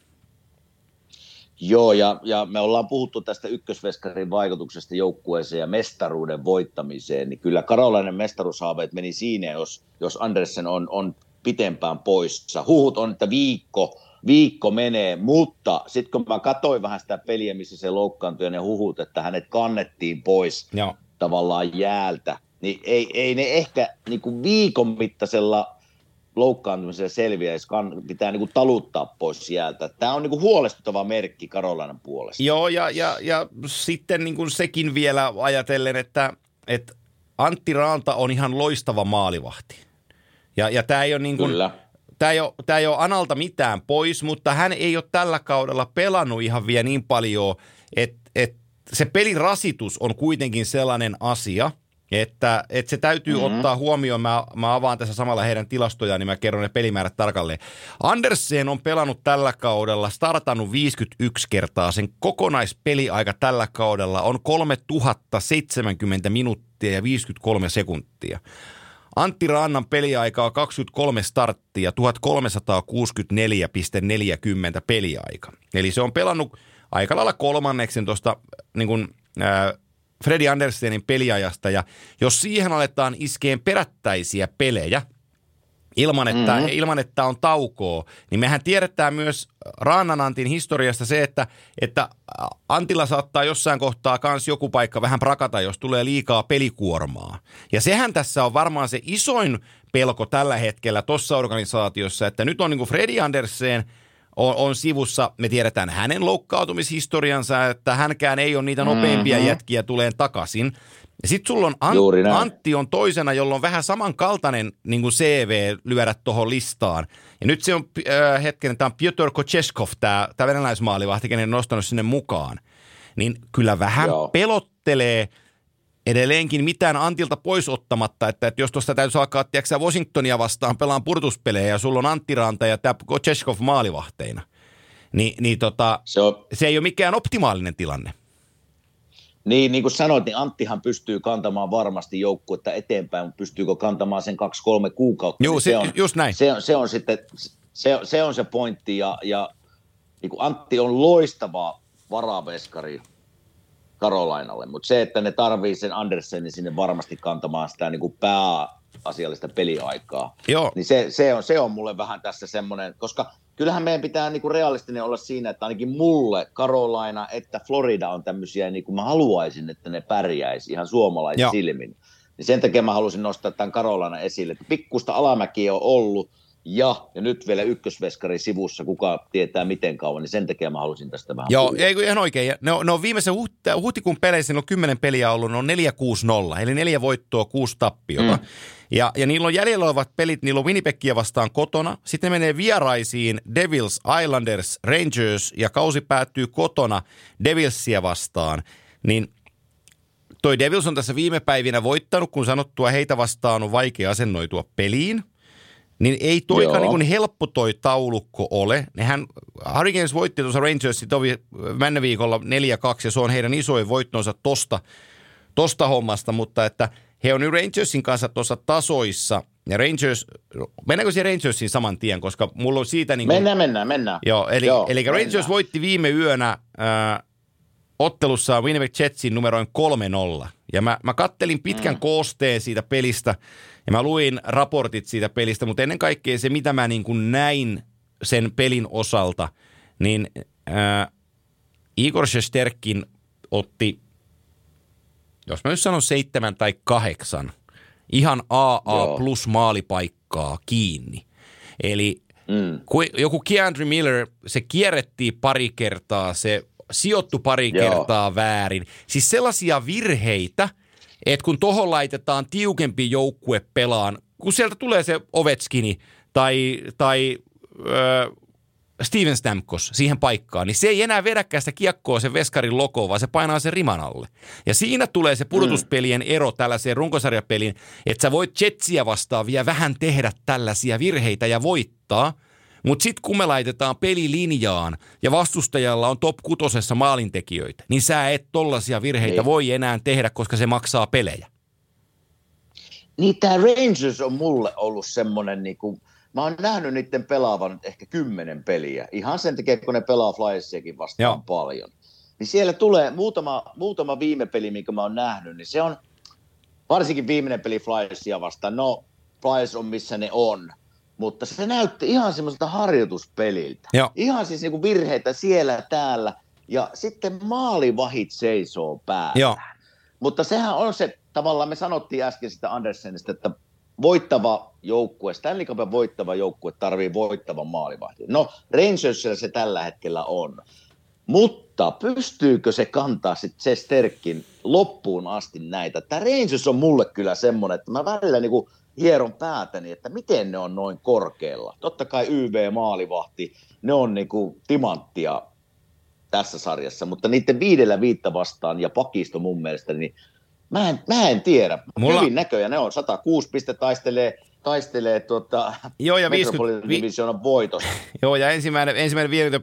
Speaker 3: Joo, ja, ja me ollaan puhuttu tästä ykkösveskarin vaikutuksesta joukkueeseen ja mestaruuden voittamiseen, niin kyllä karolainen mestaruushaaveet meni siinä, jos, jos Andersen on, on pitempään poissa. Huhut on, että viikko, viikko menee, mutta sitten kun mä katsoin vähän sitä peliä, missä se loukkaantui ja ne huhut, että hänet kannettiin pois
Speaker 2: Joo.
Speaker 3: tavallaan jäältä, niin ei, ei ne ehkä niin kuin viikon mittaisella loukkaantumisella selviäisi, kann- pitää niin kuin taluttaa pois jäältä. Tämä on niin kuin huolestuttava merkki Karolainan puolesta.
Speaker 2: Joo, ja, ja, ja sitten niin kuin sekin vielä ajatellen, että, että Antti Raanta on ihan loistava maalivahti. Ja, ja tämä ei ole niin kuin,
Speaker 3: Kyllä.
Speaker 2: Tämä ei, ole, tämä ei ole Analta mitään pois, mutta hän ei ole tällä kaudella pelannut ihan vielä niin paljon, että, että se pelirasitus on kuitenkin sellainen asia, että, että se täytyy mm-hmm. ottaa huomioon. Mä, mä avaan tässä samalla heidän tilastojaan, niin mä kerron ne pelimäärät tarkalleen. Andersen on pelannut tällä kaudella, startannut 51 kertaa. Sen kokonaispeliaika tällä kaudella on 3070 minuuttia ja 53 sekuntia. Antti Rannan peliaika on 23 starttia, 1364,40 peliaika. Eli se on pelannut aika lailla kolmanneksen tuosta niin kuin, äh, Freddy Andersenin peliajasta. Ja jos siihen aletaan iskeen perättäisiä pelejä, ilman että, mm-hmm. ilman, että on taukoa, niin mehän tiedetään myös Raananantin historiasta se, että, että Antilla saattaa jossain kohtaa kans joku paikka vähän prakata, jos tulee liikaa pelikuormaa. Ja sehän tässä on varmaan se isoin pelko tällä hetkellä tuossa organisaatiossa, että nyt on niin kuin Freddy Andersen on, on sivussa, me tiedetään hänen loukkaautumishistoriansa, että hänkään ei ole niitä nopeimpia mm-hmm. jätkiä tuleen takaisin. Ja sitten sulla on Ant- Antti on toisena, jolla on vähän samankaltainen niin kuin CV lyödä tuohon listaan. Ja nyt se on äh, hetken, tämä on Piotr Kocheskov, tämä, tämä venäläismaalivahti, kenen nostanut sinne mukaan. Niin kyllä vähän Joo. pelottelee edelleenkin mitään Antilta pois ottamatta, että, että jos tuosta täytyy alkaa, tiedätkö, Washingtonia vastaan pelaan purtuspelejä ja sulla on Antti Ranta ja tämä Kocheskov maalivahteina, niin, niin tota, se, on... se ei ole mikään optimaalinen tilanne.
Speaker 3: Niin, niin kuin sanoit, niin Anttihan pystyy kantamaan varmasti joukkuetta eteenpäin, mutta pystyykö kantamaan sen kaksi-kolme kuukautta?
Speaker 2: Joo,
Speaker 3: niin
Speaker 2: se, se on, just näin.
Speaker 3: Se, se on sitten, se, se on se pointti ja, ja niin kuin Antti on loistava varaveskari Karolainalle, mutta se, että ne tarvii sen Andersenin sinne varmasti kantamaan sitä niin kuin pääasiallista peliaikaa,
Speaker 2: Joo.
Speaker 3: niin se, se, on, se on mulle vähän tässä semmoinen, koska kyllähän meidän pitää niin kuin realistinen olla siinä, että ainakin mulle Carolina että Florida on tämmöisiä, niin kuin mä haluaisin, että ne pärjäisi ihan suomalaisin silmin. Niin sen takia mä halusin nostaa tämän Carolina esille, että pikkusta alamäkiä on ollut, ja, ja nyt vielä ykkösveskari sivussa, kuka tietää miten kauan, niin sen takia mä halusin tästä vähän
Speaker 2: Joo, ei, ihan oikein. Ne on, ne on viimeisen huht- huhtikuun peleissä, ne on kymmenen peliä ollut, ne on 4-6-0, eli neljä voittoa, kuusi tappiota. Mm. Ja, ja niillä on jäljellä olevat pelit, niillä on Winnipegia vastaan kotona. Sitten ne menee vieraisiin Devils, Islanders, Rangers ja kausi päättyy kotona Devilsia vastaan. Niin toi Devils on tässä viime päivinä voittanut, kun sanottua heitä vastaan on vaikea asennoitua peliin. Niin ei toika niin kuin helppo toi taulukko ole. Nehän Hurricanes voitti tuossa Rangersin tovi mennä viikolla 4-2 ja se on heidän isoin voittonsa tosta, tosta hommasta, mutta että he on nyt Rangersin kanssa tuossa tasoissa ja Rangers, mennäänkö siihen Rangersiin saman tien, koska mulla on siitä niin kuin,
Speaker 3: Mennään, mennään, mennään.
Speaker 2: Joo, eli, Joo, eli Rangers mennään. voitti viime yönä äh, ottelussa Winnipeg Jetsin numeroin 3-0. Ja mä, mä kattelin pitkän mm. koosteen siitä pelistä ja mä luin raportit siitä pelistä, mutta ennen kaikkea se, mitä mä niin kuin näin sen pelin osalta, niin äh, Igor Shesterkin otti, jos mä nyt sanon seitsemän tai kahdeksan, ihan AA Joo. plus maalipaikkaa kiinni. Eli mm. joku Keandre Miller, se kierrettiin pari kertaa, se sijoittu pari Joo. kertaa väärin. Siis sellaisia virheitä, että kun tohon laitetaan tiukempi joukkue pelaan, kun sieltä tulee se Ovechkini tai, tai öö, Steven Stamkos siihen paikkaan, niin se ei enää vedäkään sitä kiekkoa sen veskarin lokoon, vaan se painaa sen riman alle. Ja siinä tulee se pudotuspelien ero tällaiseen runkosarjapeliin, että sä voit Jetsiä vastaan vielä vähän tehdä tällaisia virheitä ja voittaa – mutta sitten kun me laitetaan pelilinjaan ja vastustajalla on top kutosessa maalintekijöitä, niin sä et tollaisia virheitä niin. voi enää tehdä, koska se maksaa pelejä.
Speaker 3: Niin tämä Rangers on mulle ollut semmoinen, niin kuin, mä oon nähnyt niiden pelaavan ehkä kymmenen peliä. Ihan sen takia, kun ne pelaa Flyersiakin vastaan Joo. paljon. Niin siellä tulee muutama, muutama viime peli, minkä mä oon nähnyt, niin se on varsinkin viimeinen peli Flyersia vastaan. No, Flyers on missä ne on mutta se näytti ihan semmoiselta harjoituspeliltä.
Speaker 2: Joo.
Speaker 3: Ihan siis niinku virheitä siellä täällä, ja sitten maalivahit seisoo päällä.
Speaker 2: Joo.
Speaker 3: Mutta sehän on se, tavallaan me sanottiin äsken sitä Andersenista, että voittava joukkue, Stanley Cupin voittava joukkue tarvii voittavan maalivahdin. No, Rangersilla se tällä hetkellä on. Mutta pystyykö se kantaa sitten se Sterkin loppuun asti näitä? Tämä Rangers on mulle kyllä semmoinen, että mä välillä niinku hieron päätäni, että miten ne on noin korkealla. Totta kai YV-maalivahti, ne on niinku timanttia tässä sarjassa, mutta niiden viidellä viitta vastaan ja pakisto mun mielestä, niin mä en, mä en tiedä. Mulla... Hyvin näköjä ne on, 106 piste taistelee, taistelee tuota
Speaker 2: Joo, ja
Speaker 3: 50, Divisioonan voitosta.
Speaker 2: Joo, ja ensimmäinen, ensimmäinen viidetä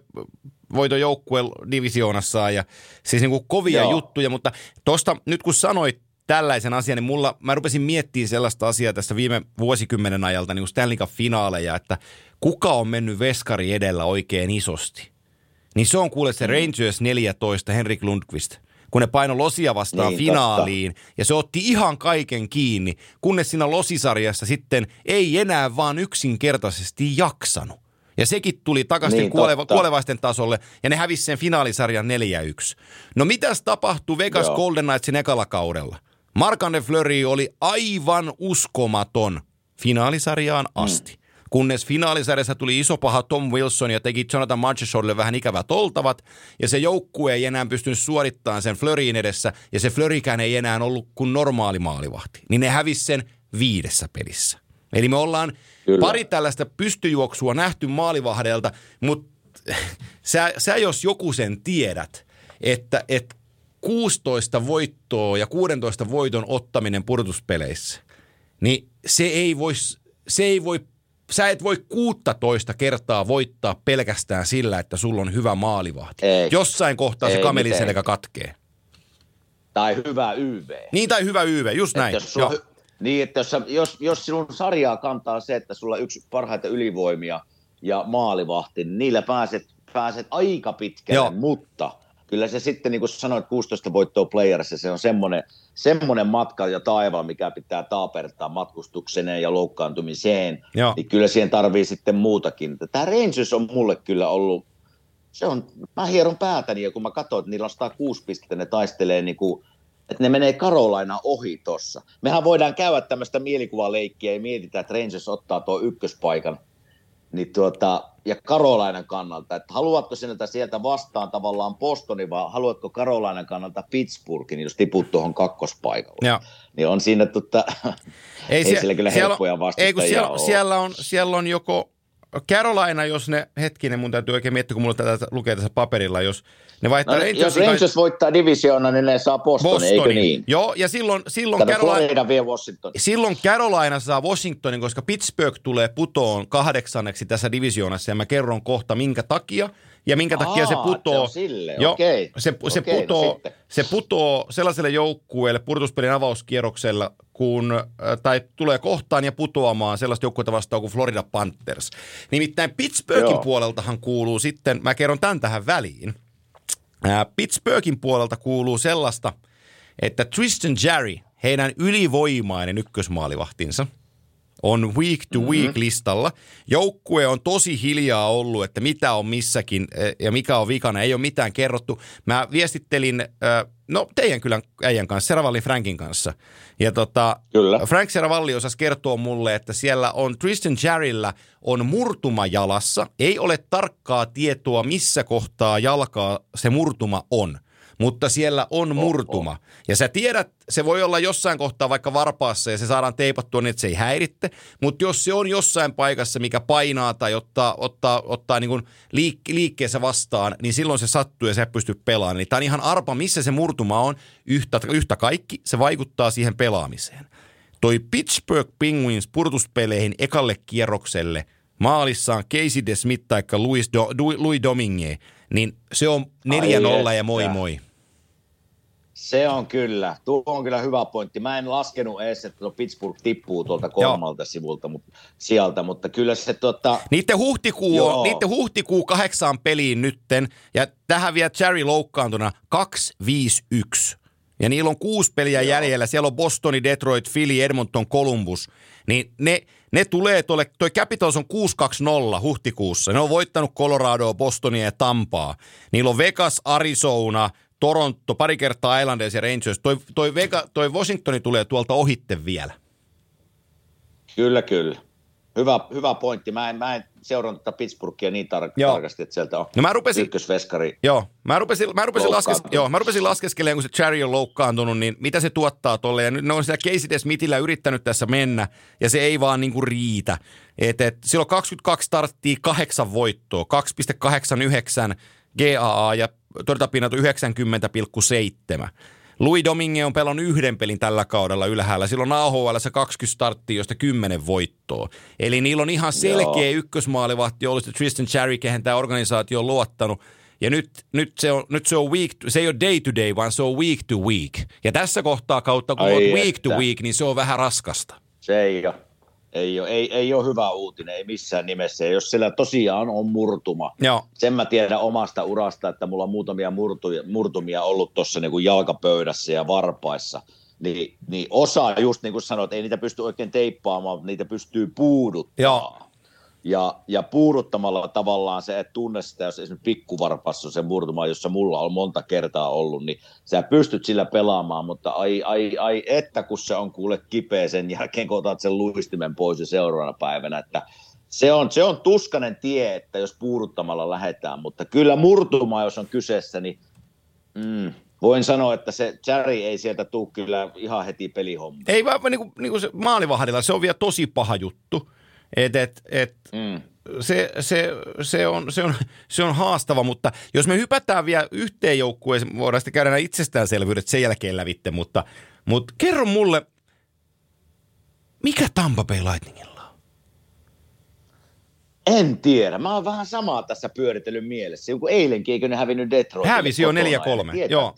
Speaker 2: voiton joukkue divisioonassa ja siis niin kuin kovia Joo. juttuja, mutta tuosta nyt kun sanoit tällaisen asian, niin mulla, mä rupesin miettimään sellaista asiaa tässä viime vuosikymmenen ajalta, niin kuin Stanley Cup-finaaleja, että kuka on mennyt veskari edellä oikein isosti. Niin se on kuule se mm. Rangers 14, Henrik Lundqvist. kun ne paino Losia vastaan
Speaker 3: Niin,
Speaker 2: finaaliin. Ja se otti ihan kaiken kiinni, kunnes siinä Losisarjassa sitten ei enää vaan yksinkertaisesti jaksanut. Ja sekin tuli takaisin
Speaker 3: Niin,
Speaker 2: kuoleva,
Speaker 3: totta.
Speaker 2: kuolevaisten tasolle, ja ne hävisi sen finaalisarjan 4-1. No mitäs tapahtui Vegas
Speaker 3: Joo.
Speaker 2: Golden Knightsin ekalla kaudella? Markane Fleury oli aivan uskomaton finaalisarjaan asti. Mm. Kunnes finaalisarjassa tuli iso paha Tom Wilson ja teki Jonathan Marchessaultille vähän ikävät oltavat, ja se joukkue ei enää pystynyt suorittamaan sen Flöryin edessä, ja se Flörikään ei enää ollut kuin normaali maalivahti. Niin ne hävisi sen viidessä pelissä. Eli me ollaan
Speaker 3: Kyllä.
Speaker 2: pari tällaista pystyjuoksua nähty maalivahdelta, mutta sä, sä jos joku sen tiedät, että, että 16 voittoa ja 16 voiton ottaminen pudotuspeleissä, niin se ei voi, se ei voi, sä et voi 16 kertaa voittaa pelkästään sillä, että sulla on hyvä maalivahti.
Speaker 3: Ei.
Speaker 2: Jossain kohtaa se
Speaker 3: Ei
Speaker 2: kameliselkä
Speaker 3: mitenkään.
Speaker 2: katkee.
Speaker 3: Tai hyvä YV.
Speaker 2: Niin tai hyvä YV, just näin.
Speaker 3: Että jos, sulla, niin, että jos, sä- jos, jos sinun sarjaa kantaa se, että sulla on yksi parhaita ylivoimia ja maalivahti, niin niillä pääset, pääset aika pitkälle,
Speaker 2: Joo.
Speaker 3: mutta kyllä se sitten, niin kuin sanoit, 16 voittoa playerissa, se on semmoinen, semmoinen matka ja taivaal, mikä pitää taapertaa matkustukseneen ja loukkaantumiseen,
Speaker 2: Joo.
Speaker 3: niin kyllä siihen tarvii sitten muutakin. Tämä Rangers on mulle kyllä ollut, se on, mä hieron päätäni ja kun mä katsoin, että niillä on 106 pistettä, ne taistelee niin kuin, että ne menee Karolaina ohi tossa. Mehän voidaan käydä tämmöistä mielikuvaleikkiä ja mietitään, että Rangers ottaa tuo ykköspaikan niin tuota, ja Karolainan kannalta, että haluatko sinältä sieltä vastaan tavallaan Bostoni vai haluatko Karolainan kannalta Pittsburghin, jos tiput tuohon kakkospaikalle.
Speaker 2: Joo.
Speaker 3: Niin on siinä, tota, ei,
Speaker 2: sie-
Speaker 3: siellä kyllä
Speaker 2: siellä on-
Speaker 3: helppoja vastustajia
Speaker 2: Ei, kun siellä,
Speaker 3: ole.
Speaker 2: siellä, on, siellä on joko Carolina, jos ne, hetkinen, mun täytyy oikein miettiä, kun mulla tätä lukee tässä paperilla, jos ne vaihtaa
Speaker 3: No,
Speaker 2: Rangersin
Speaker 3: jos
Speaker 2: kai-
Speaker 3: Rangers voittaa divisioona, niin ne saa Bostoni,
Speaker 2: Bostonin.
Speaker 3: eikö niin?
Speaker 2: Joo, ja silloin, silloin, Carolina,
Speaker 3: vie Washington.
Speaker 2: silloin Carolina saa Washingtonin, koska Pittsburgh tulee putoon kahdeksanneksi tässä divisioonassa, ja mä kerron kohta minkä takia, ja minkä takia se
Speaker 3: Aa,
Speaker 2: putoo.
Speaker 3: se on silleen,
Speaker 2: Joo,
Speaker 3: okei.
Speaker 2: se, se,
Speaker 3: Okei, no
Speaker 2: putoo,
Speaker 3: sitten.
Speaker 2: se putoo sellaiselle joukkueelle pudotuspelin avauskierroksella, kun, tai tulee kohtaan ja putoamaan sellaista joukkuetta vastaan kuin Florida Panthers. Nimittäin Pittsburghin
Speaker 3: Joo.
Speaker 2: puoleltahan kuuluu sitten, mä kerron tämän tähän väliin, Ää, Pittsburghin puolelta kuuluu sellaista, että Tristan Jarry, heidän ylivoimainen ykkösmaalivahtinsa, on week to week listalla. Joukkue on tosi hiljaa ollut, että mitä on missäkin eh, ja mikä on vikana. Ei ole mitään kerrottu. Mä viestittelin, no teidän kylän äijän kanssa, Seravallin Frankin kanssa. Ja tota,
Speaker 3: Kyllä.
Speaker 2: Frank Seravalli osasi kertoa mulle, että siellä on Tristan Jarryllä on murtuma jalassa. Ei ole tarkkaa tietoa, missä kohtaa jalkaa se murtuma on. Mutta siellä on murtuma. Ja sä tiedät, se voi olla jossain kohtaa vaikka varpaassa ja se saadaan teipattua niin, että se ei häiritte. Mutta jos se on jossain paikassa, mikä painaa tai ottaa, ottaa, ottaa niin liik- liikkeessä vastaan, niin silloin se sattuu ja sä et pysty pelaamaan. Eli tämä on ihan arpa, missä se murtuma on. Yhtä, yhtä kaikki, se vaikuttaa siihen pelaamiseen. Toi Pittsburgh Penguins purtuspeleihin ekalle kierrokselle maalissaan Casey DeSmith tai Louis, Do, Louis Domingue, niin se on 4-0 ja moi moi.
Speaker 3: Se on kyllä. Tuo on kyllä hyvä pointti. Mä en laskenut edes, että tuo Pittsburgh tippuu tuolta kolmalta sivulta mutta, sieltä, mutta kyllä se tota,
Speaker 2: Niiden huhtikuu,
Speaker 3: Joo.
Speaker 2: niiden huhtikuu kahdeksaan peliin nytten, ja tähän vielä Jerry loukkaantuna 2-5-1. Ja niillä on kuusi peliä Joo. jäljellä. Siellä on Bostoni, Detroit, Philly, Edmonton, Columbus. Niin ne, ne tulee tuolle, toi Capitals on 6-2-0 huhtikuussa. Ne on voittanut Coloradoa, Bostonia ja Tampaa. Niillä on Vegas, Arizona, Toronto, pari kertaa Islanders ja Rangers. Toi, toi, Vega, toi Washingtoni tulee tuolta ohitte vielä.
Speaker 3: kyllä, kyllä. Hyvä, hyvä pointti. Mä en, mä en seurannut tätä Pittsburghia niin tar-
Speaker 2: Joo.
Speaker 3: tarkasti, että sieltä on
Speaker 2: No mä rupesin,
Speaker 3: ykkösveskari.
Speaker 2: Joo, mä rupesin, mä rupesin, laskes, joo, mä rupesin laskeskelemaan, kun se Cherry on loukkaantunut, niin mitä se tuottaa tolle. Ja nyt ne on siellä Casey DeSmithillä yrittänyt tässä mennä, ja se ei vaan niinku riitä. Et, et, silloin 22 starttia, kahdeksan voittoa, 2,89 GAA ja torjuntapinnat on 90,7. Louis Domingue on pelannut yhden pelin tällä kaudella ylhäällä. Silloin AHL 20 starttia, josta 10 voittoa. Eli niillä on ihan selkeä
Speaker 3: Joo.
Speaker 2: ykkösmaalivahti ollut Tristan Cherry, kehen tämä organisaatio on luottanut. Ja nyt, nyt, se on, nyt se on week, to, se ei ole day to day, vaan se on week to week. Ja tässä kohtaa kautta, kun
Speaker 3: Ai
Speaker 2: olet week to week, niin se on vähän raskasta.
Speaker 3: Se ei ole. Ei ole, ei, ei ole hyvä uutinen, ei missään nimessä. Ja jos siellä tosiaan on murtuma,
Speaker 2: Joo.
Speaker 3: sen mä tiedän omasta urasta, että mulla on muutamia murtuja, murtumia ollut tuossa niin jalkapöydässä ja varpaissa. Niin, niin osa, just niin kuin sanoit, ei niitä pysty oikein teippaamaan, niitä pystyy puuduttamaan.
Speaker 2: Joo.
Speaker 3: Ja, ja puuduttamalla tavallaan se, että tunne sitä, jos esimerkiksi pikkuvarpassa on se murtuma, jossa mulla on monta kertaa ollut, niin sä pystyt sillä pelaamaan, mutta ai, ai, ai että kun se on kuule kipeä sen jälkeen, kun otat sen luistimen pois ja seuraavana päivänä, että se on, se on tuskanen tie, että jos puuduttamalla lähdetään, mutta kyllä murtuma, jos on kyseessä, niin mm, voin sanoa, että se Jerry ei sieltä tule kyllä ihan heti pelihomma.
Speaker 2: Ei vaan niin kuin, niin kuin se maalivahdilla, se on vielä tosi paha juttu. Et, et, et,
Speaker 3: Mm.
Speaker 2: se, se, se, on, se, on, se on haastava, mutta jos me hypätään vielä yhteen joukkueeseen, voidaan sitten käydä nämä itsestäänselvyydet sen jälkeen lävitte, mutta, mutta kerro mulle, mikä Tampa Bay Lightningilla on?
Speaker 3: En tiedä. Mä oon vähän samaa tässä pyöritellyt mielessä. Joku eilenkin, eikö ne hävinnyt Detroitille
Speaker 2: Hävisi jo
Speaker 3: kotona,
Speaker 2: 4-3,
Speaker 3: ja tietää-
Speaker 2: joo.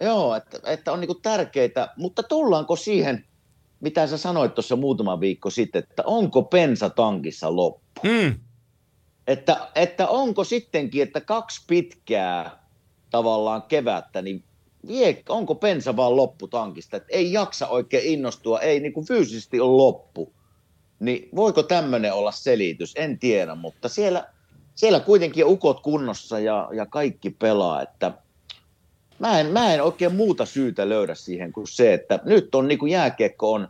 Speaker 3: Joo, että, että on niinku tärkeitä, mutta tullaanko siihen, mitä sä sanoit tuossa muutama viikko sitten, että onko pensa tankissa loppu?
Speaker 2: Mm,
Speaker 3: Että, että onko sittenkin, että kaksi pitkää tavallaan kevättä, niin vie, onko pensa vaan loppu tankista, että ei jaksa oikein innostua, ei niin kuin fyysisesti ole loppu. Niin voiko tämmöinen olla selitys? En tiedä, mutta siellä, siellä kuitenkin on ukot kunnossa ja, ja kaikki pelaa, että mä en, mä en oikein muuta syytä löydä siihen kuin se, että nyt on niin kuin jääkiekko on,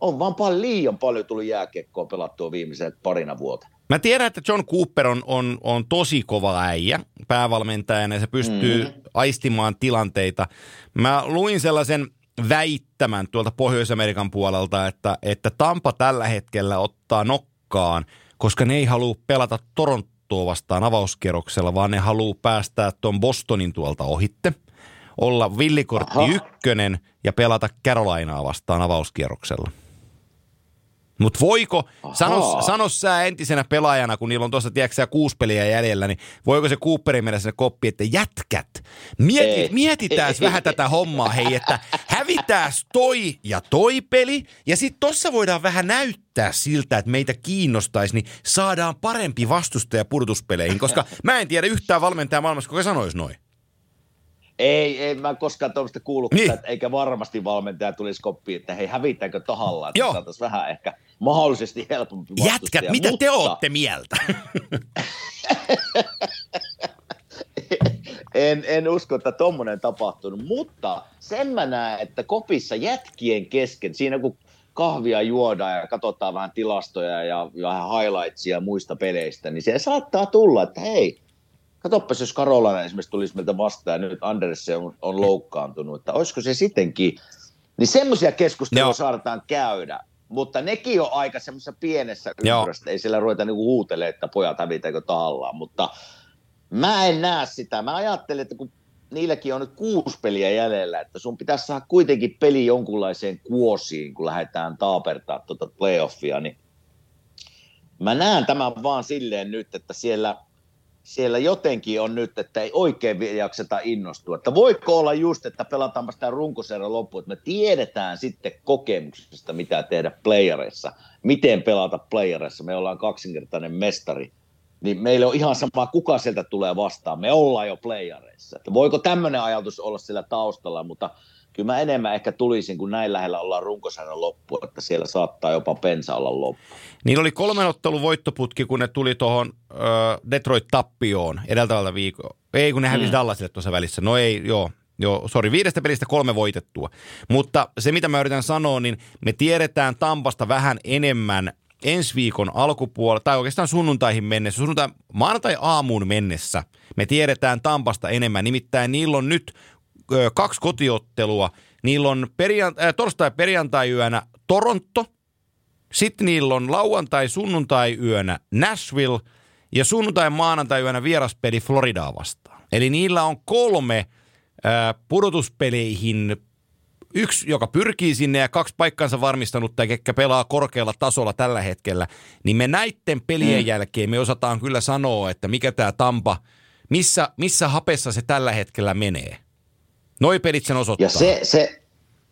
Speaker 3: on vaan paljon, liian paljon tullut jääkiekkoa pelattua viimeisen parina vuotena.
Speaker 2: Mä tiedän, että John Cooper on, on, on tosi kova äijä päävalmentajana ja se pystyy mm. aistimaan tilanteita. Mä luin sellaisen väittämän tuolta Pohjois-Amerikan puolelta, että, että Tampa tällä hetkellä ottaa nokkaan, koska ne ei halua pelata Torontoa vastaan avauskierroksella, vaan ne haluaa päästää tuon Bostonin tuolta ohitte, olla villikortti
Speaker 3: Aha.
Speaker 2: ykkönen ja pelata Carolinaa vastaan avauskierroksella. Mutta voiko, sano,
Speaker 3: Ahaa.
Speaker 2: sano sä entisenä pelaajana, kun niillä on tuossa, tiedätkö kuusi peliä jäljellä, niin voiko se Cooperin mennä sinne koppi, että jätkät, mieti, mietitään
Speaker 3: Ei.
Speaker 2: vähän tätä hommaa, hei, että hävitääs toi ja toi peli, ja sitten tossa voidaan vähän näyttää siltä, että meitä kiinnostaisi, niin saadaan parempi vastustaja pudotuspeleihin, koska mä en tiedä yhtään valmentajaa maailmassa, joka sanoisi noin.
Speaker 3: Ei, ei mä koskaan tuommoista kuullut,
Speaker 2: Niin.
Speaker 3: niin. eikä varmasti valmentaja tulisi koppiin, että hei hävitäänkö tahallaan,
Speaker 2: Joo.
Speaker 3: että saataisiin vähän ehkä mahdollisesti helpompi
Speaker 2: Jätkät, mitä te
Speaker 3: Mutta
Speaker 2: ootte mieltä?
Speaker 3: En, en usko, että tommonen tapahtunut, mutta sen mä näen, että kopissa jätkien kesken, siinä kun kahvia juodaan ja katsotaan vähän tilastoja ja vähän highlightsia muista peleistä, niin se saattaa tulla, että hei, katoppas jos Karolainen esimerkiksi tulisi meiltä vastaan ja nyt Andersen on, on loukkaantunut, että olisiko se sittenkin, niin semmoisia keskusteluja
Speaker 2: Joo.
Speaker 3: saadaan käydä, mutta nekin on aika semmoisessa pienessä ympyrässä, ei siellä ruveta niinku huutelemaan, että pojat hävitäänkö tahallaan, mutta mä en näe sitä. Mä ajattelen, että kun niilläkin on nyt kuusi peliä jäljellä, että sun pitäisi saada kuitenkin peli jonkunlaiseen kuosiin, kun lähdetään taapertaa tuota playoffia, niin mä näen tämän vaan silleen nyt, että siellä, siellä jotenkin on nyt, että ei oikein jakseta innostua. Että voiko olla just, että pelataanpa sitä runkoseuran loppuun, että me tiedetään sitten kokemuksesta, mitä tehdä playereissa, miten pelata playereissa. Me ollaan kaksinkertainen mestari niin meillä on ihan sama, kuka sieltä tulee vastaan. Me ollaan jo playareissa. Että voiko tämmöinen ajatus olla siellä taustalla, mutta kyllä mä enemmän ehkä tulisin, kun näin lähellä ollaan runkosarjan loppu, että siellä saattaa jopa pensa olla loppu.
Speaker 2: Niillä oli kolmen ottelun voittoputki, kun ne tuli tuohon Detroit-tappioon edeltävältä viikolla. Ei, kun ne hävisi
Speaker 3: Mm.
Speaker 2: Dallasille tuossa välissä. No ei, joo. Joo, sori, viidestä pelistä kolme voitettua. Mutta se, mitä mä yritän sanoa, niin me tiedetään Tampasta vähän enemmän ensi viikon alkupuolella, tai oikeastaan sunnuntaihin mennessä, sunnuntai, maanantai aamuun mennessä, me tiedetään Tampasta enemmän. Nimittäin niillä on nyt kaksi kotiottelua. Niillä on perjant- äh, torstai-perjantai-yönä Toronto, sitten niillä on lauantai-sunnuntai-yönä Nashville ja sunnuntai-maanantai-yönä vieraspeli Floridaa vastaan. Eli niillä on kolme ää, pudotuspeleihin yksi, joka pyrkii sinne ja kaksi paikkansa varmistanutta, ketkä pelaa korkealla tasolla tällä hetkellä, niin me näiden pelien
Speaker 3: Mm.
Speaker 2: jälkeen me osataan kyllä sanoa, että mikä tämä Tampa, missä, missä hapessa se tällä hetkellä menee. Noi pelit sen osoittaa.
Speaker 3: Ja se, se,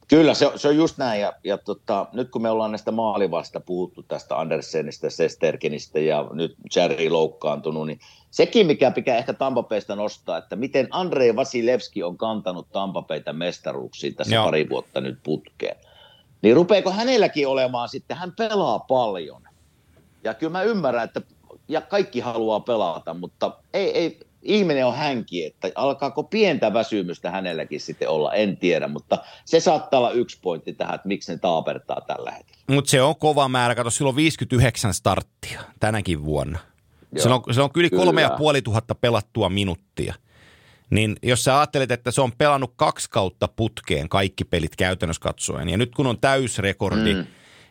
Speaker 3: Kyllä, se, se on just näin. Ja, ja tota, nyt kun me ollaan näistä maalivasta puhuttu tästä Andersenistä, Sesterkinistä ja nyt Jerry loukkaantunut, niin sekin, mikä pitää ehkä Tampapeista nostaa, että miten Andrei Vasilevski on kantanut Tampapeita mestaruuksiin tässä Joo. pari vuotta nyt putkeen. Niin rupeeko hänelläkin olemaan sitten, hän pelaa paljon. Ja kyllä mä ymmärrän, että ja kaikki haluaa pelata, mutta ei, ei, ihminen on hänki, että alkaako pientä väsymystä hänelläkin sitten olla, en tiedä, mutta se saattaa olla yksi pointti tähän, että miksi ne taapertaa tällä hetkellä.
Speaker 2: Mutta se on kova määrä, kato, silloin 59 starttia tänäkin vuonna. Joo, se on, se on yli kolme ja puoli tuhatta pelattua minuuttia. Niin jos sä ajattelet, että se on pelannut kaksi kautta putkeen kaikki pelit käytännössä katsoen, ja nyt kun on täysrekordi, mm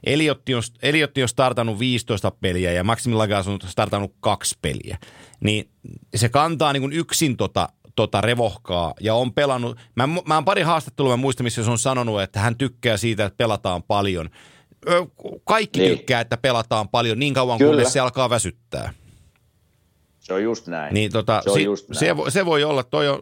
Speaker 2: Eliotti on, Eliotti on startannut 15 peliä ja Maxim Lagas on startannut kaksi peliä. Niin se kantaa niin kuin yksin tota, tota revohkaa ja on pelannut. Mä, mä oon pari haastattelua, mä muistan, missä se on sanonut, että hän tykkää siitä, että pelataan paljon. Kaikki niin. tykkää, että pelataan paljon niin kauan, Kyllä. kunnes se alkaa väsyttää.
Speaker 3: Se on just näin.
Speaker 2: Niin, tota, se, on si- just näin. Se, se voi olla, toi on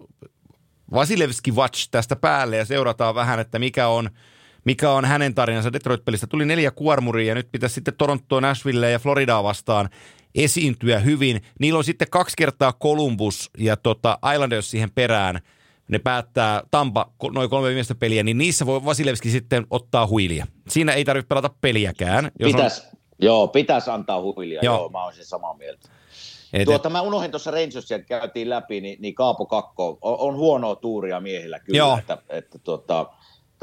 Speaker 2: Vasilevski Watch tästä päälle ja seurataan vähän, että mikä on – mikä on hänen tarinansa Detroit-pelistä. Tuli neljä kuormuria ja nyt pitäisi sitten Torontoa, Nashville ja Floridaa vastaan esiintyä hyvin. Niillä on sitten kaksi kertaa Columbus ja tota Islanders siihen perään. Ne päättää Tampa noin kolme viimeistä peliä, niin niissä voi Vasilevski sitten ottaa huilia. Siinä ei tarvitse pelata peliäkään.
Speaker 3: Jos pitäisi, on... joo, pitäisi antaa huilia, joo. joo, mä olisin samaa mieltä. Et, tuota, mä unohdin tuossa Rangersia, käytiin läpi, niin, niin Kaapo Kakko on, on huonoa tuuria miehillä kyllä, joo. että, että tuota,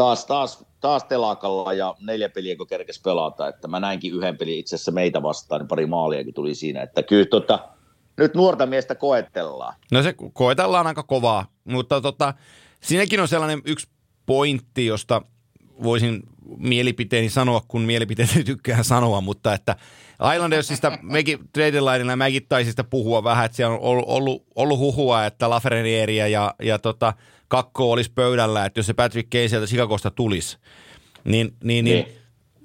Speaker 3: taas, taas, taas telakalla ja neljä peliä, kun kerkes pelata. Että mä näinkin yhden pelin itse asiassa meitä vastaan, niin pari maaliakin tuli siinä. Että kyllä tota, nyt nuorta miestä koetellaan.
Speaker 2: No se koetellaan aika kovaa, mutta tota, siinäkin on sellainen yksi pointti, josta voisin mielipiteeni sanoa, kun mielipiteeni tykkää sanoa, mutta että Islandersista mekin trade mäkin taisin sitä puhua vähän, että siellä on ollut, ollut, ollut huhua, että Lafrenieriä ja, ja tota, kakko olisi pöydällä, että jos se Patrick Kane sieltä Chicagosta tulisi, niin, niin, niin, niin.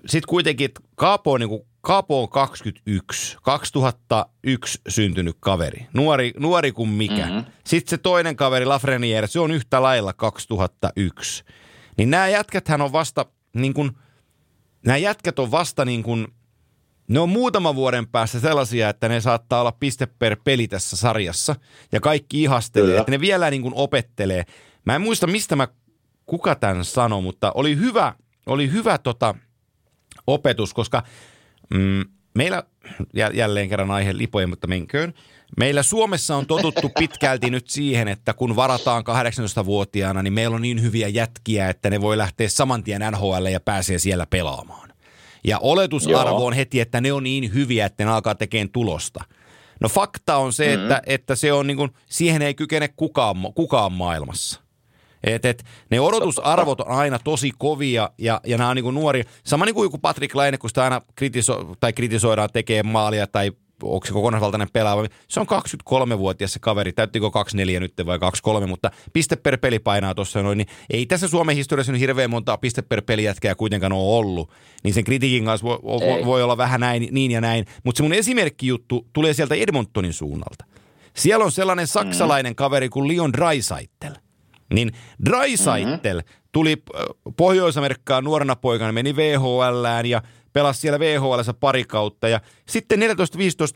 Speaker 2: sitten kuitenkin Kaapo on, niin kuin, Kaapo on 21, 2001 syntynyt kaveri, nuori, nuori kuin mikä. Mm-hmm. Sitten se toinen kaveri, Lafreniere, se on yhtä lailla 2001. Niin nämä jätkäthän on vasta, niin kuin, nämä jätkät on vasta niin kuin, ne on muutama vuoden päässä sellaisia, että ne saattaa olla piste per peli tässä sarjassa. Ja kaikki ihastelee, Kyllä. että ne vielä niin kuin opettelee. Mä en muista, mistä mä, kuka tämän sanoi, mutta oli hyvä, oli hyvä tota, opetus, koska mm, meillä, jälleen kerran aihe lipoja, mutta menköön. Meillä Suomessa on totuttu pitkälti nyt siihen, että kun varataan 18-vuotiaana, niin meillä on niin hyviä jätkiä, että ne voi lähteä saman tien NHL ja pääsee siellä pelaamaan. Ja oletusarvo Joo. on heti, että ne on niin hyviä, että ne alkaa tekemään tulosta. No fakta on se, mm-hmm. että, että se on niin kuin, siihen ei kykene kukaan, kukaan maailmassa. Et, et, ne odotusarvot on aina tosi kovia ja, ja nämä on niin nuori. Sama niin kuin joku Patrick Laine, kun sitä aina kritiso, tai kritisoidaan tekee maalia tai onko se kokonaisvaltainen pelaaja. Se on 23-vuotias se kaveri, täyttikö 24 nyt vai 23, mutta piste per peli painaa tuossa noin, niin ei tässä Suomen historiassa nyt hirveän montaa piste per pelijätkää kuitenkaan ole ollut. Niin sen kritiikin kanssa voi, voi olla vähän näin, niin ja näin. Mutta se mun esimerkkijuttu tulee sieltä Edmontonin suunnalta. Siellä on sellainen saksalainen mm. kaveri kuin Leon Dreisaitel. Niin Dreisaitel mm-hmm. tuli Pohjois-Amerikkaan nuorena poikana, meni VHLään ja pelasi siellä VHL pari kautta. Ja sitten 14-15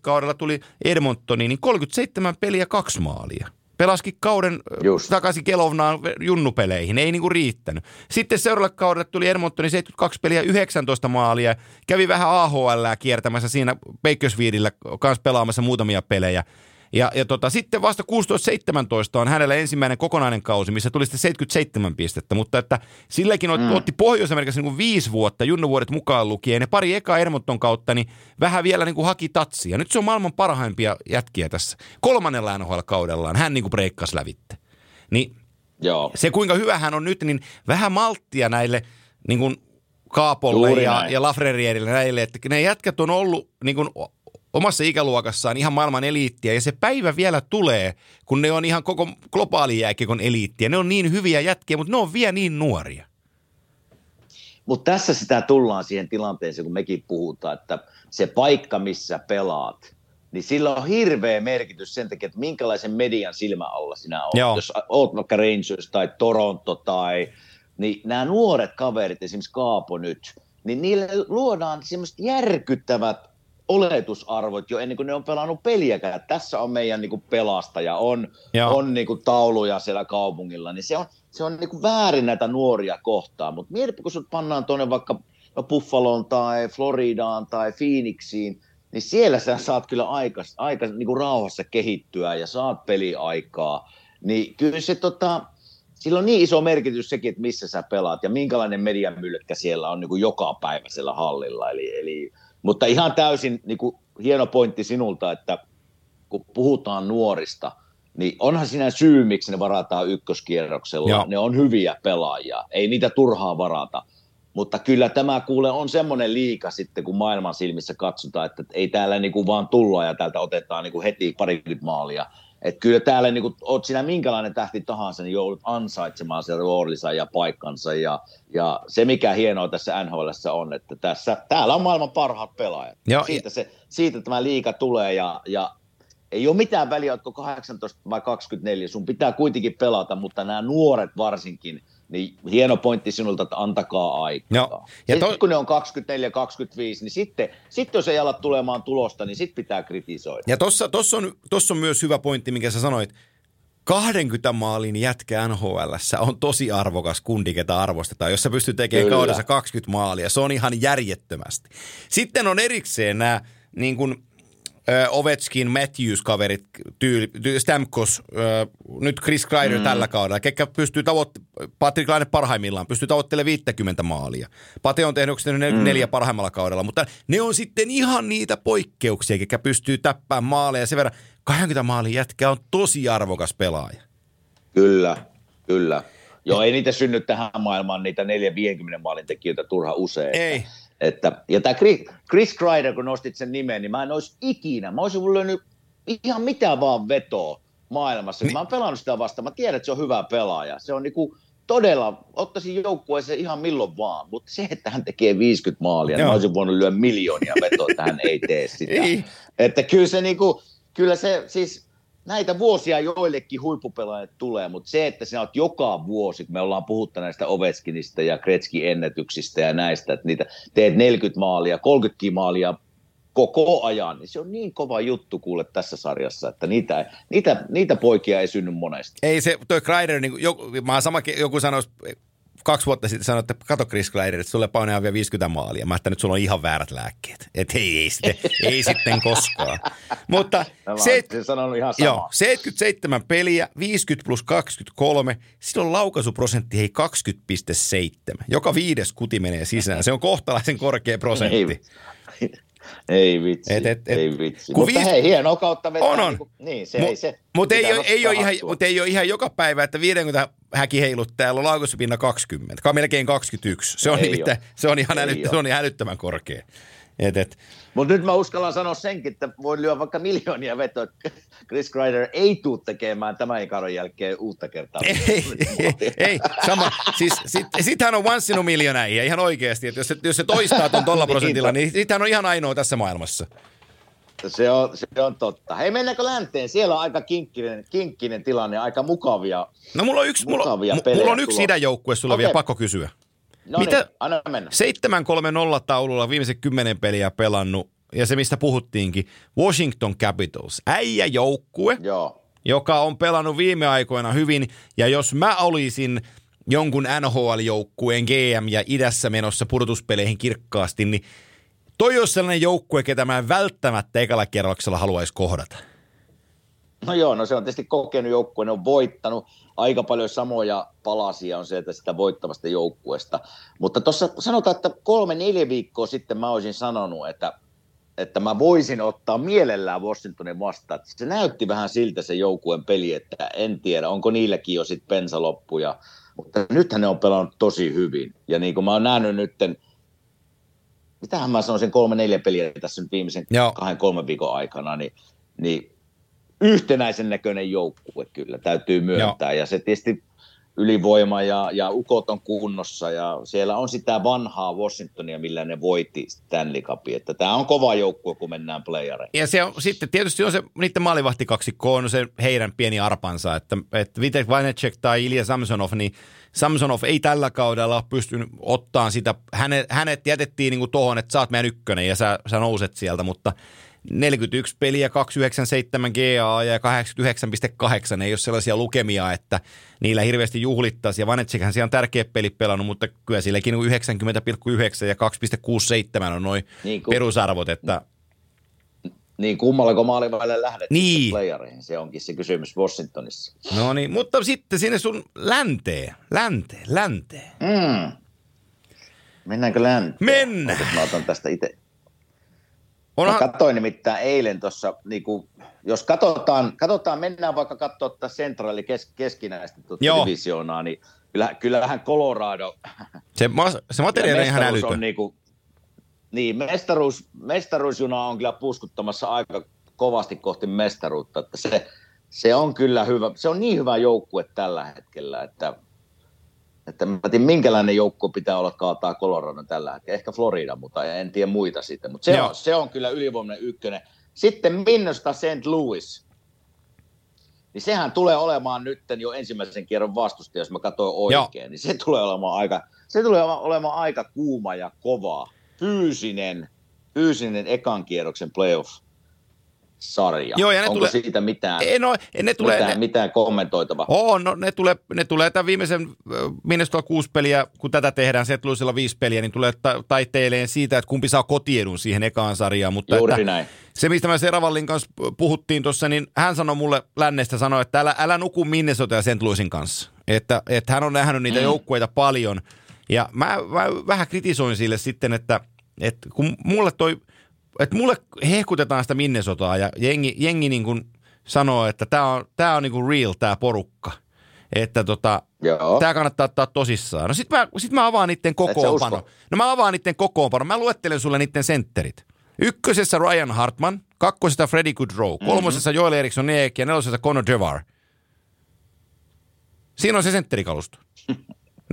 Speaker 2: kaudella tuli Edmontoniin, niin 37 peliä kaksi maalia. Pelaski kauden Just. takaisin Kelovnaan junnupeleihin, ei niinku riittänyt. Sitten seuraavalle kaudelle tuli Edmontonin 72 peliä 19 maalia. Kävi vähän AHL kiertämässä siinä Bakersfieldillä kanssa pelaamassa muutamia pelejä. Ja, ja tota, sitten vasta 16-17 on hänellä ensimmäinen kokonainen kausi, missä tuli sitten 77 pistettä, mutta että silläkin mm. otti Pohjois-Amerikassa niin kuin viisi vuotta, junnuvuodet mukaan lukien, ja pari eka Ermonton kautta, niin vähän vielä niin kuin haki tatsia. Nyt se on maailman parhaimpia jätkiä tässä. Kolmannella NHL-kaudellaan hän niin kuin breikkasi lävitte. Niin Joo. se kuinka hyvä hän on nyt, niin vähän malttia näille niin kuin Kaapolle ja, ja Lafrerierille näille, että ne jätkät on ollut niin kuin omassa ikäluokassaan ihan maailman eliittiä ja se päivä vielä tulee, kun ne on ihan koko globaali jääkiekon eliittiä. Ne on niin hyviä jätkiä, mutta ne on vielä niin nuoria.
Speaker 3: Mutta tässä sitä tullaan siihen tilanteeseen, kun mekin puhutaan, että se paikka, missä pelaat, niin sillä on hirveä merkitys sen takia, että minkälaisen median silmä alla sinä olet. Joo. Jos olet vaikka Rangers tai Toronto tai niin nämä nuoret kaverit, esimerkiksi Kaapo nyt, niin niille luodaan semmoiset järkyttävät oletusarvot jo ennen kuin ne on pelannut peliäkään. Tässä on meidän niin kuin pelastaja, on, on niin kuin tauluja siellä kaupungilla, niin se on, se on niin kuin väärin näitä nuoria kohtaan. Mutta mietipä, kun sut pannaan tuonne vaikka no Buffaloon tai Floridaan tai Phoenixiin, niin siellä sä saat kyllä aika, aika niin kuin rauhassa kehittyä ja saat peliaikaa. Niin kyllä se tota, sillä on niin iso merkitys sekin, että missä sä pelaat ja minkälainen mediamyllytkä siellä on niin kuin joka päivä siellä hallilla. Eli, eli, mutta ihan täysin niin kuin, hieno pointti sinulta, että kun puhutaan nuorista, niin onhan siinä syy, miksi ne varataan ykköskierroksella. Joo. Ne on hyviä pelaajia, ei niitä turhaa varata. Mutta kyllä tämä kuule on semmoinen liika sitten, kun maailman silmissä katsotaan, että ei täällä niinku vaan tulla ja täältä otetaan niinku heti parikymmentä maalia. Et kyllä täällä niin oot sinä minkälainen tähti tahansa, niin joudut ansaitsemaan sen roolinsa ja paikkansa. Ja, ja se, mikä hienoa tässä NHL on, että tässä, täällä on maailman parhaat pelaajat. Joo, siitä, se, siitä tämä liika tulee ja, ja ei ole mitään väliä, oletko 18 vai 24, sun pitää kuitenkin pelata, mutta nämä nuoret varsinkin – niin hieno pointti sinulta, että antakaa aikaa. Joo. Ja to... kun ne on 24-25, niin sitten, sitten jos ei ala tulemaan tulosta, niin sitten pitää kritisoida.
Speaker 2: Ja tuossa tossa on, tossa on myös hyvä pointti, minkä sä sanoit. 20 maalin jätkä NHL on tosi arvokas kundi, ketä arvostetaan. Jos sä pystyt tekemään Kyllä. kaudessa 20 maalia, se on ihan järjettömästi. Sitten on erikseen nämä niin kuin Ovechkin, Matthews-kaverit, tyyli, tyyli Stamkos, nyt Chris Kreider mm. tällä kaudella, ketkä pystyy tavoittelemaan, Patrick Laine parhaimmillaan, pystyy tavoittelemaan 50 maalia. Pate on tehnyt mm. neljä parhaimmalla kaudella, mutta ne on sitten ihan niitä poikkeuksia, ketkä pystyy täppään maaleja sen verran. 20 maalin jätkä on tosi arvokas pelaaja.
Speaker 3: Kyllä, kyllä. Joo, ei niitä synny tähän maailmaan niitä 4-50 maalin tekijöitä turha usein.
Speaker 2: Ei.
Speaker 3: Että, ja tämä Chris Kreider, kun nostit sen nimen, niin mä en olisi ikinä, mä olisin löynyt ihan mitä vaan vetoa maailmassa. Niin. Mä oon pelannut sitä vastaan, mä tiedän, että se on hyvä pelaaja. Se on niinku todella, ottaisin joukkueeseen ihan milloin vaan, mutta se, että hän tekee 50 maalia, niin mä olisin voinut lyödä miljoonia vetoa, että hän ei tee sitä. ei. Että kyllä se niinku, kyllä se siis näitä vuosia joillekin huippupelaajat tulee, mutta se, että sinä olet joka vuosi, kun me ollaan puhuttu näistä Oveskinista ja Kretski ennätyksistä ja näistä, että niitä teet 40 maalia, 30 maalia koko ajan, niin se on niin kova juttu kuule tässä sarjassa, että niitä, niitä, niitä poikia ei synny monesti.
Speaker 2: Ei se, toi Kreider, niin joku, mä joku sanoisi, kaksi vuotta sitten sanoin, että kato Chris Kleider, että sulle painaa vielä 50 maalia. Mä että nyt sulla on ihan väärät lääkkeet. Että ei, ei, sitten, ei sitten koskaan. Mutta
Speaker 3: se, ihan sama. Joo,
Speaker 2: 77 peliä, 50 plus 23. Silloin laukaisuprosentti hei 20,7. Joka viides kuti menee sisään. Se on kohtalaisen korkea prosentti.
Speaker 3: Ei, ei vitsi, et, et, et, ei vitsi. Mutta viis... hei, hienoa kautta vetää.
Speaker 2: On, on.
Speaker 3: Niin, niin se, ei se.
Speaker 2: Mutta ei, ole, ei, ole ihan, mut ei ole ihan joka päivä, että 50 häki heiluttaa, on laukuspinna 20, melkein 21. Se on, nimittäin, se on ihan älyttä, se on ihan älyttömän korkea. Et, et.
Speaker 3: Mutta nyt mä uskallan sanoa senkin, että voi lyödä vaikka miljoonia vetoa, että Chris Kreider ei tule tekemään tämän kauden jälkeen uutta kertaa.
Speaker 2: Ei, ei, ei sama. Siis sit, sit hän on once in a million äijä, ihan oikeasti. Että jos, se, jos se toistaa tuon tuolla prosentilla, niin sit hän on ihan ainoa tässä maailmassa.
Speaker 3: Se on, se on totta. Hei, mennäänkö länteen? Siellä on aika kinkkinen, kinkkinen tilanne, aika mukavia
Speaker 2: No mulla on yksi, mulla, mulla on yksi idänjoukkue sulla okay. vielä pakko kysyä.
Speaker 3: No Mitä? Niin, anna mennä.
Speaker 2: 7-3-0 taululla viimeiset kymmenen peliä pelannut, ja se mistä puhuttiinkin, Washington Capitals. Äijä joukkue,
Speaker 3: Joo.
Speaker 2: joka on pelannut viime aikoina hyvin, ja jos mä olisin jonkun NHL-joukkueen GM ja idässä menossa pudotuspeleihin kirkkaasti, niin toi olisi sellainen joukkue, ketä mä välttämättä ekalla kerroksella haluaisi kohdata.
Speaker 3: No joo, no se on tietysti kokenut joukkue, ne on voittanut. Aika paljon samoja palasia on sieltä sitä voittavasta joukkueesta. Mutta tuossa sanotaan, että kolme, neljä viikkoa sitten mä olisin sanonut, että, että mä voisin ottaa mielellään Washingtonin vastaan. Se näytti vähän siltä se joukkueen peli, että en tiedä, onko niilläkin jo sitten pensaloppuja. Mutta nythän ne on pelannut tosi hyvin. Ja niin kuin mä oon nähnyt nytten, mitähän mä sanoisin, kolme, neljä peliä tässä nyt viimeisen Joo. kahden, kolmen viikon aikana, niin, niin yhtenäisen näköinen joukkue kyllä, täytyy myöntää. Joo. Ja se tietysti ylivoima ja, ja ukot on kunnossa ja siellä on sitä vanhaa Washingtonia, millä ne voitti Stanley Cupia. Että tämä on kova joukkue, kun mennään playereihin.
Speaker 2: Ja se on, sitten tietysti on se, niiden maalivahtikaksikko on se heidän pieni arpansa, että, että Vitek Vanecek tai Ilja Samsonov, niin Samsonov ei tällä kaudella ole pystynyt ottaa sitä, hänet, hänet jätettiin niin tuohon, että sä oot meidän ykkönen ja sä, sä nouset sieltä, mutta 41 peliä, 297 GA ja 89,8 ei ole sellaisia lukemia, että niillä hirveästi juhlittaisi. Ja Vanetsikhän siellä on tärkeä peli pelannut, mutta kyllä silläkin 90,9 ja 2,67 on noin niin kun, perusarvot, että
Speaker 3: niin kummallako maalivaille lähdet niin. playereihin, se onkin se kysymys Washingtonissa.
Speaker 2: No niin, mutta sitten sinne sun länteen, länteen, länteen. Mm.
Speaker 3: Mennäänkö länteen?
Speaker 2: Mennään.
Speaker 3: Mä otan tästä itse Onhan... Mä katsoin nimittäin eilen tuossa, niin jos katsotaan, katsotaan, mennään vaikka katsoa tätä Centrali kes, keskinäistä tuota divisioonaa, niin kyllä, kyllähän Colorado...
Speaker 2: Se, ma- se materiaali on ihan älytön. On
Speaker 3: niin, kuin, niin mestaruus, mestaruusjuna on kyllä puskuttamassa aika kovasti kohti mestaruutta, että se, se on kyllä hyvä, se on niin hyvä joukkue tällä hetkellä, että että mä tiedän, minkälainen joukko pitää olla kaataa Colorado tällä hetkellä. Ehkä Florida, mutta en tiedä muita siitä. Mutta se, on, se on kyllä ylivoimainen ykkönen. Sitten Minnosta St. Louis. Niin sehän tulee olemaan nyt jo ensimmäisen kierron vastusta, jos mä katsoin oikein. Joo. Niin se tulee olemaan aika, se tulee olemaan aika kuuma ja kova. Fyysinen, fyysinen ekan kierroksen playoff sarja. Joo, ja ne Onko tulee, siitä mitään, ei, no, ne tulee, mitään, ne, mitään kommentoitavaa?
Speaker 2: On, no, ne tulee, ne tulee tämän viimeisen Minnesota kuusi peliä, kun tätä tehdään, se Louisilla viisi peliä, niin tulee ta- taiteileen siitä, että kumpi saa kotiedun siihen ekaan sarjaan. Mutta
Speaker 3: Juuri
Speaker 2: että,
Speaker 3: näin.
Speaker 2: Se, mistä mä Seravallin kanssa puhuttiin tuossa, niin hän sanoi mulle lännestä, sanoi, että älä, älä nuku Minnesota ja St. Louisin kanssa. Että, että hän on nähnyt niitä mm. joukkueita paljon. Ja mä, mä vähän kritisoin sille sitten, että, että kun mulle toi – että mulle hehkutetaan sitä Minnesotaa ja jengi, jengi niin kuin sanoo, että tämä on, tää on niin kuin real tämä porukka. Että tota, tämä kannattaa ottaa tosissaan. No sit mä, sit mä avaan niiden kokoonpano. No mä avaan niiden kokoonpano. Mä luettelen sulle niiden sentterit. Ykkösessä Ryan Hartman, kakkosessa Freddie Goodrow, mhm. kolmosessa mm-hmm. Joel Eriksson Eek ja nelosessa Conor Devar. Siinä on se sentterikalusto.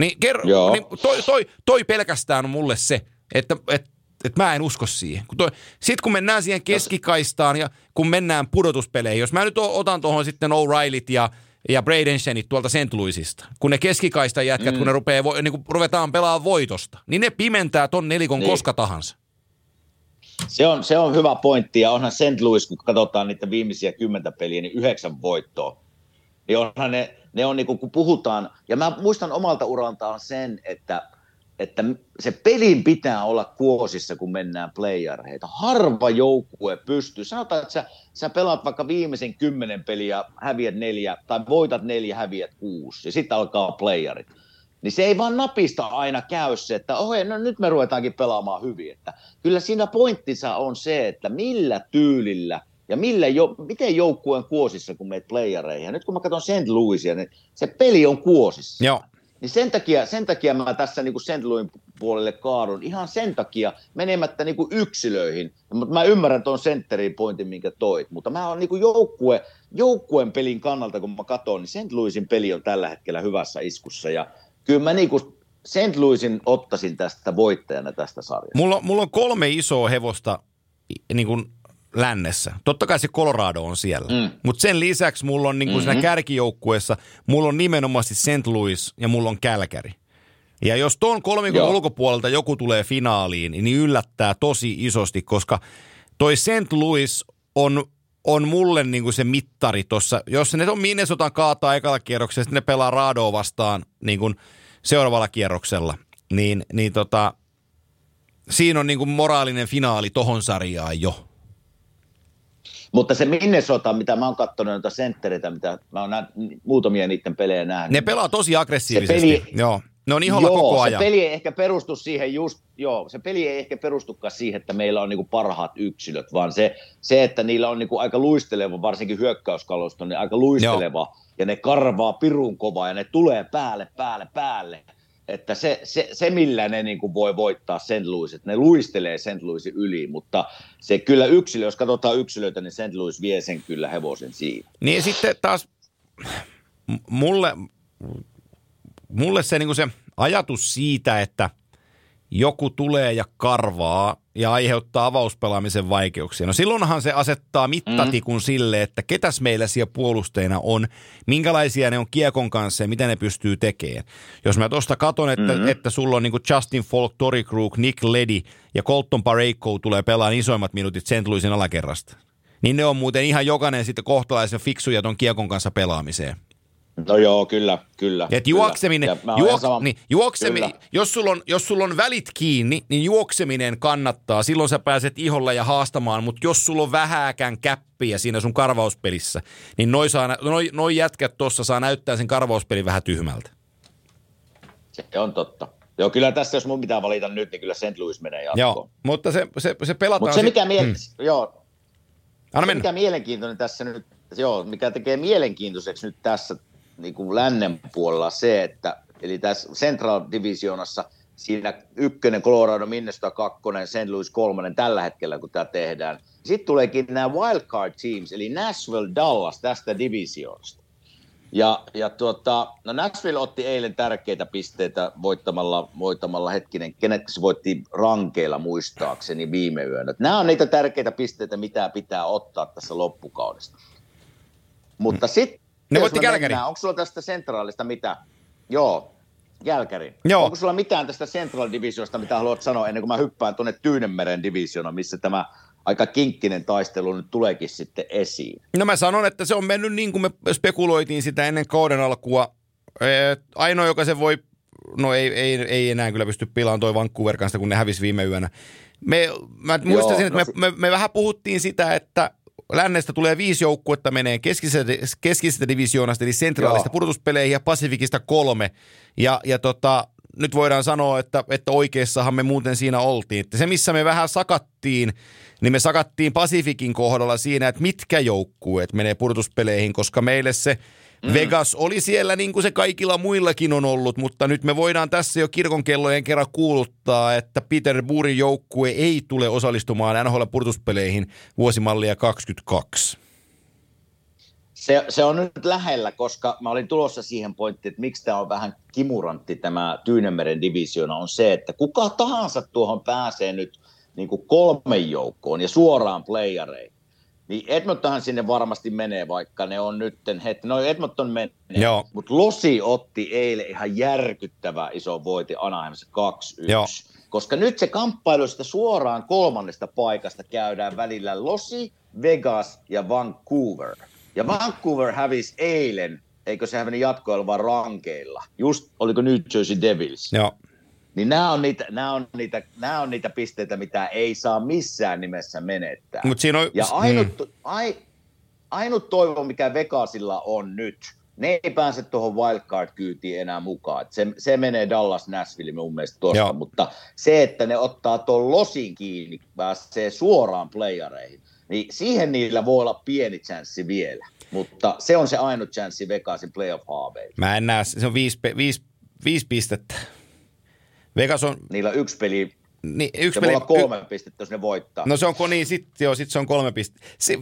Speaker 2: Niin, kerro, niin toi, toi, toi pelkästään on mulle se, että, että että mä en usko siihen. Sitten kun mennään siihen keskikaistaan ja kun mennään pudotuspeleihin, jos mä nyt otan tuohon sitten O'Reillyt ja, ja Braden Shenit tuolta St. Louisista, kun ne keskikaista jätkät, mm. kun ne rupeaa, niin kun ruvetaan pelaamaan voitosta, niin ne pimentää ton nelikon niin. koska tahansa.
Speaker 3: Se on, se on hyvä pointti ja onhan St. Louis, kun katsotaan niitä viimeisiä kymmentä peliä, niin yhdeksän voittoa. Niin onhan ne, ne on niin kuin, kun puhutaan, ja mä muistan omalta uraltaan sen, että että se pelin pitää olla kuosissa, kun mennään playereihin. Harva joukkue pystyy. Sanotaan, että sä, sä pelaat vaikka viimeisen kymmenen peliä, häviät neljä, tai voitat neljä, häviät kuusi, ja sitten alkaa playerit. Niin se ei vaan napista aina käy se, että ohe, no nyt me ruvetaankin pelaamaan hyvin. Että kyllä siinä pointtinsa on se, että millä tyylillä ja millä jo, miten joukkueen kuosissa, kun meet playereihin. Ja nyt kun mä katson St. Louisia, niin se peli on kuosissa.
Speaker 2: Joo.
Speaker 3: Niin sen takia, sen takia mä tässä niin St. Louin puolelle kaadun ihan sen takia menemättä niin kuin yksilöihin. Mutta mä ymmärrän tuon sentterin pointin, minkä toit. Mutta mä oon niin joukkue, joukkueen pelin kannalta, kun mä katson, niin St. Louisin peli on tällä hetkellä hyvässä iskussa. Ja kyllä mä niin kuin St. Louisin ottaisin tästä voittajana tästä sarjasta.
Speaker 2: Mulla, mulla on kolme isoa hevosta niin kuin lännessä. Totta kai se Colorado on siellä. Mm. Mutta sen lisäksi mulla on niin kuin mm-hmm. siinä kärkijoukkueessa, mulla on nimenomaan St. Louis ja mulla on Kälkäri. Ja jos tuon kolmikon Joo. ulkopuolelta joku tulee finaaliin, niin yllättää tosi isosti, koska toi St. Louis on, on mulle niin kuin se mittari tuossa. Jos ne on Minnesotan kaataa ekalla kierroksella, sitten ne pelaa Radoa vastaan niin kuin seuraavalla kierroksella, niin, niin tota, siinä on niin kuin moraalinen finaali tohon sarjaan jo.
Speaker 3: Mutta se Minnesota, mitä mä oon katsonut noita senttereitä, mitä mä oon nä- muutamia niiden pelejä nähnyt.
Speaker 2: Ne pelaa tosi aggressiivisesti, peli, joo. Ne on iholla joo, koko ajan.
Speaker 3: se peli ei ehkä perustu siihen just, joo, se peli ei ehkä perustukaan siihen, että meillä on niinku parhaat yksilöt, vaan se, se että niillä on niinku aika luisteleva, varsinkin hyökkäyskalusto, niin aika luisteleva, joo. ja ne karvaa pirun kovaa, ja ne tulee päälle, päälle, päälle että se, se, se millä ne niin kuin voi voittaa St. Louis, että ne luistelee St. Louisin yli, mutta se kyllä yksilö, jos katsotaan yksilöitä, niin St. Louis vie sen kyllä hevosen siinä.
Speaker 2: Niin sitten taas mulle, mulle se, niin se ajatus siitä, että joku tulee ja karvaa ja aiheuttaa avauspelaamisen vaikeuksia. No silloinhan se asettaa mittatikun mm. sille, että ketäs meillä siellä puolusteina on, minkälaisia ne on kiekon kanssa ja mitä ne pystyy tekemään. Jos mä tuosta katon, että, mm-hmm. että sulla on niin Justin Falk, Tori Krug, Nick Ledi ja Colton Parayko tulee pelaamaan isoimmat minuutit St. Louisin alakerrasta. Niin ne on muuten ihan jokainen sitten kohtalaisen fiksuja ton kiekon kanssa pelaamiseen.
Speaker 3: No joo, kyllä, kyllä.
Speaker 2: Et juokseminen, juok, niin, juoksemi, jos, sulla on, jos sulla on välit kiinni, niin juokseminen kannattaa. Silloin sä pääset iholla ja haastamaan, mutta jos sulla on vähääkään käppiä siinä sun karvauspelissä, niin noi, saa, noi, noi jätkät tuossa saa näyttää sen karvauspelin vähän tyhmältä.
Speaker 3: Se on totta. Joo, kyllä tässä, jos mun pitää valita nyt, niin kyllä St. Louis menee jatkoon.
Speaker 2: Joo, mutta se, se, se pelataan...
Speaker 3: Mutta se, mikä, miel... hmm. joo,
Speaker 2: Anna
Speaker 3: se, mikä mielenkiintoinen tässä nyt, joo, mikä tekee mielenkiintoiseksi nyt tässä niin kuin lännen puolella se, että eli tässä Central Divisionassa siinä ykkönen, Colorado, Minnesota kakkonen, St. Louis kolmonen tällä hetkellä, kun tämä tehdään. Sitten tuleekin nämä wildcard teams, eli Nashville, Dallas tästä divisioonasta. Ja, ja tuota, no Nashville otti eilen tärkeitä pisteitä voittamalla, voittamalla hetkinen, kenet se voitti rankeilla muistaakseni viime yönä. Nämä on niitä tärkeitä pisteitä, mitä pitää ottaa tässä loppukaudesta. Mutta sitten
Speaker 2: ne voitti Kälkärin.
Speaker 3: Onko sulla tästä sentraalista mitä? Joo, Kälkärin.
Speaker 2: Joo.
Speaker 3: Onko sulla mitään tästä Central Divisionista, mitä haluat sanoa ennen kuin mä hyppään tuonne Tyynemeren divisiona, missä tämä aika kinkkinen taistelu nyt tuleekin sitten esiin?
Speaker 2: No mä sanon, että se on mennyt niin kuin me spekuloitiin sitä ennen kauden alkua. Ainoa, joka se voi, no ei, ei, ei enää kyllä pysty pilaan toi Vancouver kanssa, kun ne hävisi viime yönä. Me, mä muistasin, Joo, että no me, me, me vähän puhuttiin sitä, että lännestä tulee viisi joukkuetta menee keskisestä, keskisestä divisioonasta, eli sentraalista pudotuspeleihin ja Pasifikista kolme. Ja, ja tota, nyt voidaan sanoa, että, että oikeassahan me muuten siinä oltiin. Että se, missä me vähän sakattiin, niin me sakattiin Pasifikin kohdalla siinä, että mitkä joukkueet menee pudotuspeleihin, koska meille se – Mm. Vegas oli siellä niin kuin se kaikilla muillakin on ollut, mutta nyt me voidaan tässä jo kirkonkellojen kerran kuuluttaa, että Peter Burin joukkue ei tule osallistumaan NHL-purtuspeleihin vuosimallia 22.
Speaker 3: Se, se on nyt lähellä, koska mä olin tulossa siihen pointtiin, että miksi tämä on vähän kimurantti tämä Tyynemeren divisiona, on se, että kuka tahansa tuohon pääsee nyt niin kuin kolmen joukkoon ja suoraan playareihin niin Edmontonhan sinne varmasti menee, vaikka ne on nytten, heti, no Edmonton menee, mutta Losi otti eilen ihan järkyttävä iso voiti Anaheimissa 2-1. Joo. Koska nyt se kamppailu sitä suoraan kolmannesta paikasta käydään välillä Losi, Vegas ja Vancouver. Ja Vancouver hävisi eilen, eikö se hävinnyt jatkoilla vaan rankeilla. Just, oliko New Jersey Devils?
Speaker 2: Joo.
Speaker 3: Niin nämä on, niitä, nämä, on niitä, nämä on niitä pisteitä, mitä ei saa missään nimessä menettää.
Speaker 2: Mut siinä on,
Speaker 3: ja ainut, mm. ai, ainut toivo, mikä Vegasilla on nyt, ne ei pääse tuohon wildcard-kyytiin enää mukaan. Se, se menee Dallas Nashville mun mielestä tuosta, mutta se, että ne ottaa tuon losin kiinni, pääsee suoraan playareihin, niin siihen niillä voi olla pieni chanssi vielä. Mutta se on se ainut chanssi Vegasin playoff-haaveilla.
Speaker 2: Mä en näe, se on viisi, viisi, viisi pistettä Vegas on...
Speaker 3: Niillä on yksi peli,
Speaker 2: niin, yksi
Speaker 3: se
Speaker 2: peli,
Speaker 3: voi olla kolme y... pistettä, jos ne voittaa.
Speaker 2: No se on niin, sitten joo, sit se on kolme pistettä. Se...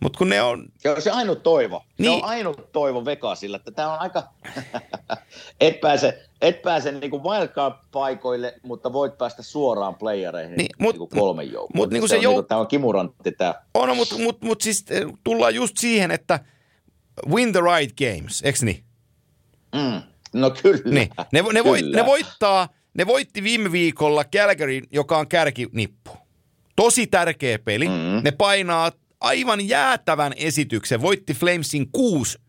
Speaker 2: Mutta kun ne on...
Speaker 3: Se on se ainut toivo. Niin. Se on ainut toivo Vegasilla, että tämä on aika... et pääse, et pääse niinku wildcard-paikoille, mutta voit päästä suoraan playereihin niin, mut, niinku kolmen joukkoon. Mut, niinku se, se jouk... niinku, tämä on kimurantti tämä.
Speaker 2: On, mutta mut, mut siis eh, tullaan just siihen, että win the right games, eikö niin?
Speaker 3: Mm. No kyllä. Niin.
Speaker 2: Ne, ne, kyllä. Voi, ne, voittaa, ne voitti viime viikolla Calgary, joka on kärkinippu. Tosi tärkeä peli. Mm-hmm. Ne painaa aivan jäätävän esityksen. Voitti Flamesin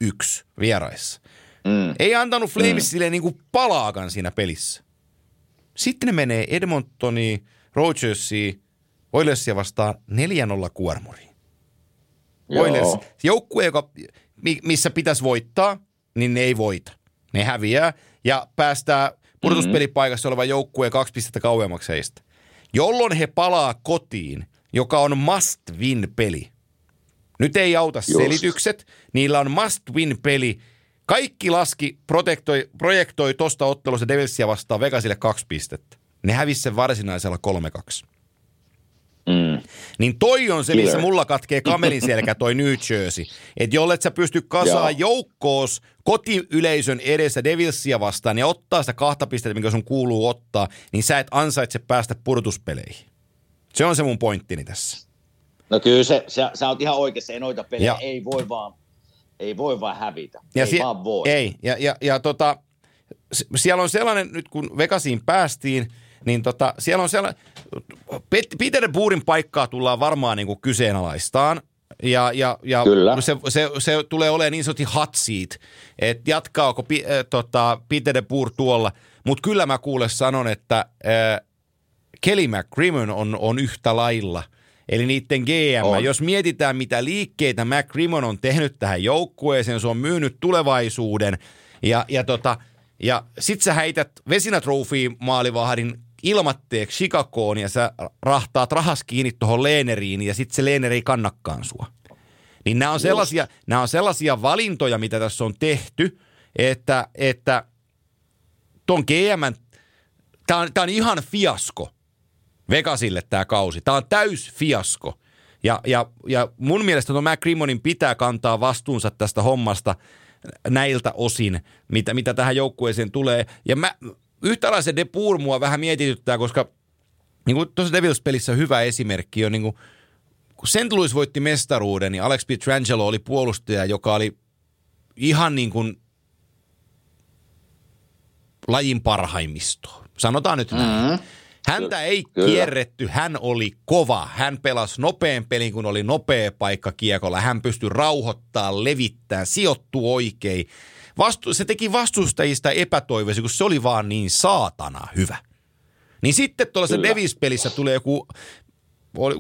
Speaker 2: 6-1 vieraissa. Mm. Ei antanut Flamesille mm. niinku palaakaan siinä pelissä. Sitten ne menee Edmontoniin, Rogersiin, Oilersia vastaan 4-0 kuormuriin. Oilers, joukkue, joka, missä pitäisi voittaa, niin ne ei voita ne häviää ja päästää pudotuspelipaikassa oleva joukkue kaksi pistettä kauemmaksi heistä. Jolloin he palaa kotiin, joka on must-win-peli. Nyt ei auta Just. selitykset, niillä on must-win-peli. Kaikki laski, projektoi, projektoi tuosta ottelusta Devilsia vastaan Vegasille kaksi pistettä. Ne hävisi sen varsinaisella 3-2. Niin toi on se, missä mulla katkee kamelin selkä toi New Jersey. Että jollet sä pysty kasaan joukkoos kotiyleisön edessä Devilsia vastaan ja ottaa sitä kahta pistettä, mikä sun kuuluu ottaa, niin sä et ansaitse päästä pudotuspeleihin. Se on se mun pointtini tässä.
Speaker 3: No kyllä se, sä, sä oot ihan oikeassa, ei noita pelejä
Speaker 2: Ja-
Speaker 3: ei voi vaan, ei voi vaan hävitä.
Speaker 2: Ja
Speaker 3: ei
Speaker 2: sie-
Speaker 3: vaan voi.
Speaker 2: Ei, ja, ja, ja tota, siellä on sellainen, nyt kun Vegasiin päästiin, niin tota, siellä on sellainen, Peter Buurin paikkaa tullaan varmaan niin kuin kyseenalaistaan. Ja, ja, ja
Speaker 3: Kyllä.
Speaker 2: Se, se, se, tulee olemaan niin sanotusti hot seat, että jatkaako pi, äh, tota, Peter de Boer tuolla. Mutta kyllä mä kuule sanon, että äh, Kelly McCrimmon on, on yhtä lailla. Eli niiden GM.
Speaker 3: On.
Speaker 2: Jos mietitään, mitä liikkeitä McCrimmon on tehnyt tähän joukkueeseen, se on myynyt tulevaisuuden. Ja, ja, tota, ja sit sä heität Vesina Trophy maalivahdin ilmatteeksi Chicagoon ja sä rahtaat rahas kiinni tuohon Leeneriin ja sit se Leeneri ei kannakkaan sua. Niin nämä on, sellaisia, nämä on sellaisia valintoja, mitä tässä on tehty, että, että ton GM, tämä on, tää on ihan fiasko Vegasille tämä kausi. Tämä on täys fiasko. Ja, ja, ja mun mielestä tuon McCrimmonin pitää kantaa vastuunsa tästä hommasta näiltä osin, mitä, mitä tähän joukkueeseen tulee. Ja mä, yhtäläisen De Boer mua vähän mietityttää, koska niin kuin tuossa Devils-pelissä hyvä esimerkki on niin kuin, kun St. Louis voitti mestaruuden, niin Alex Pietrangelo oli puolustaja, joka oli ihan niin kuin lajin parhaimmisto. Sanotaan nyt näin. Mm-hmm. Häntä ei
Speaker 3: Kyllä.
Speaker 2: kierretty, hän oli kova. Hän pelasi nopean pelin, kun oli nopea paikka kiekolla. Hän pystyi rauhoittaa, levittää, sijoittu oikein. Vastu- se teki vastustajista epätoivoisia, kun se oli vaan niin saatana hyvä. Niin sitten tuollaisessa. Davis-pelissä tulee joku,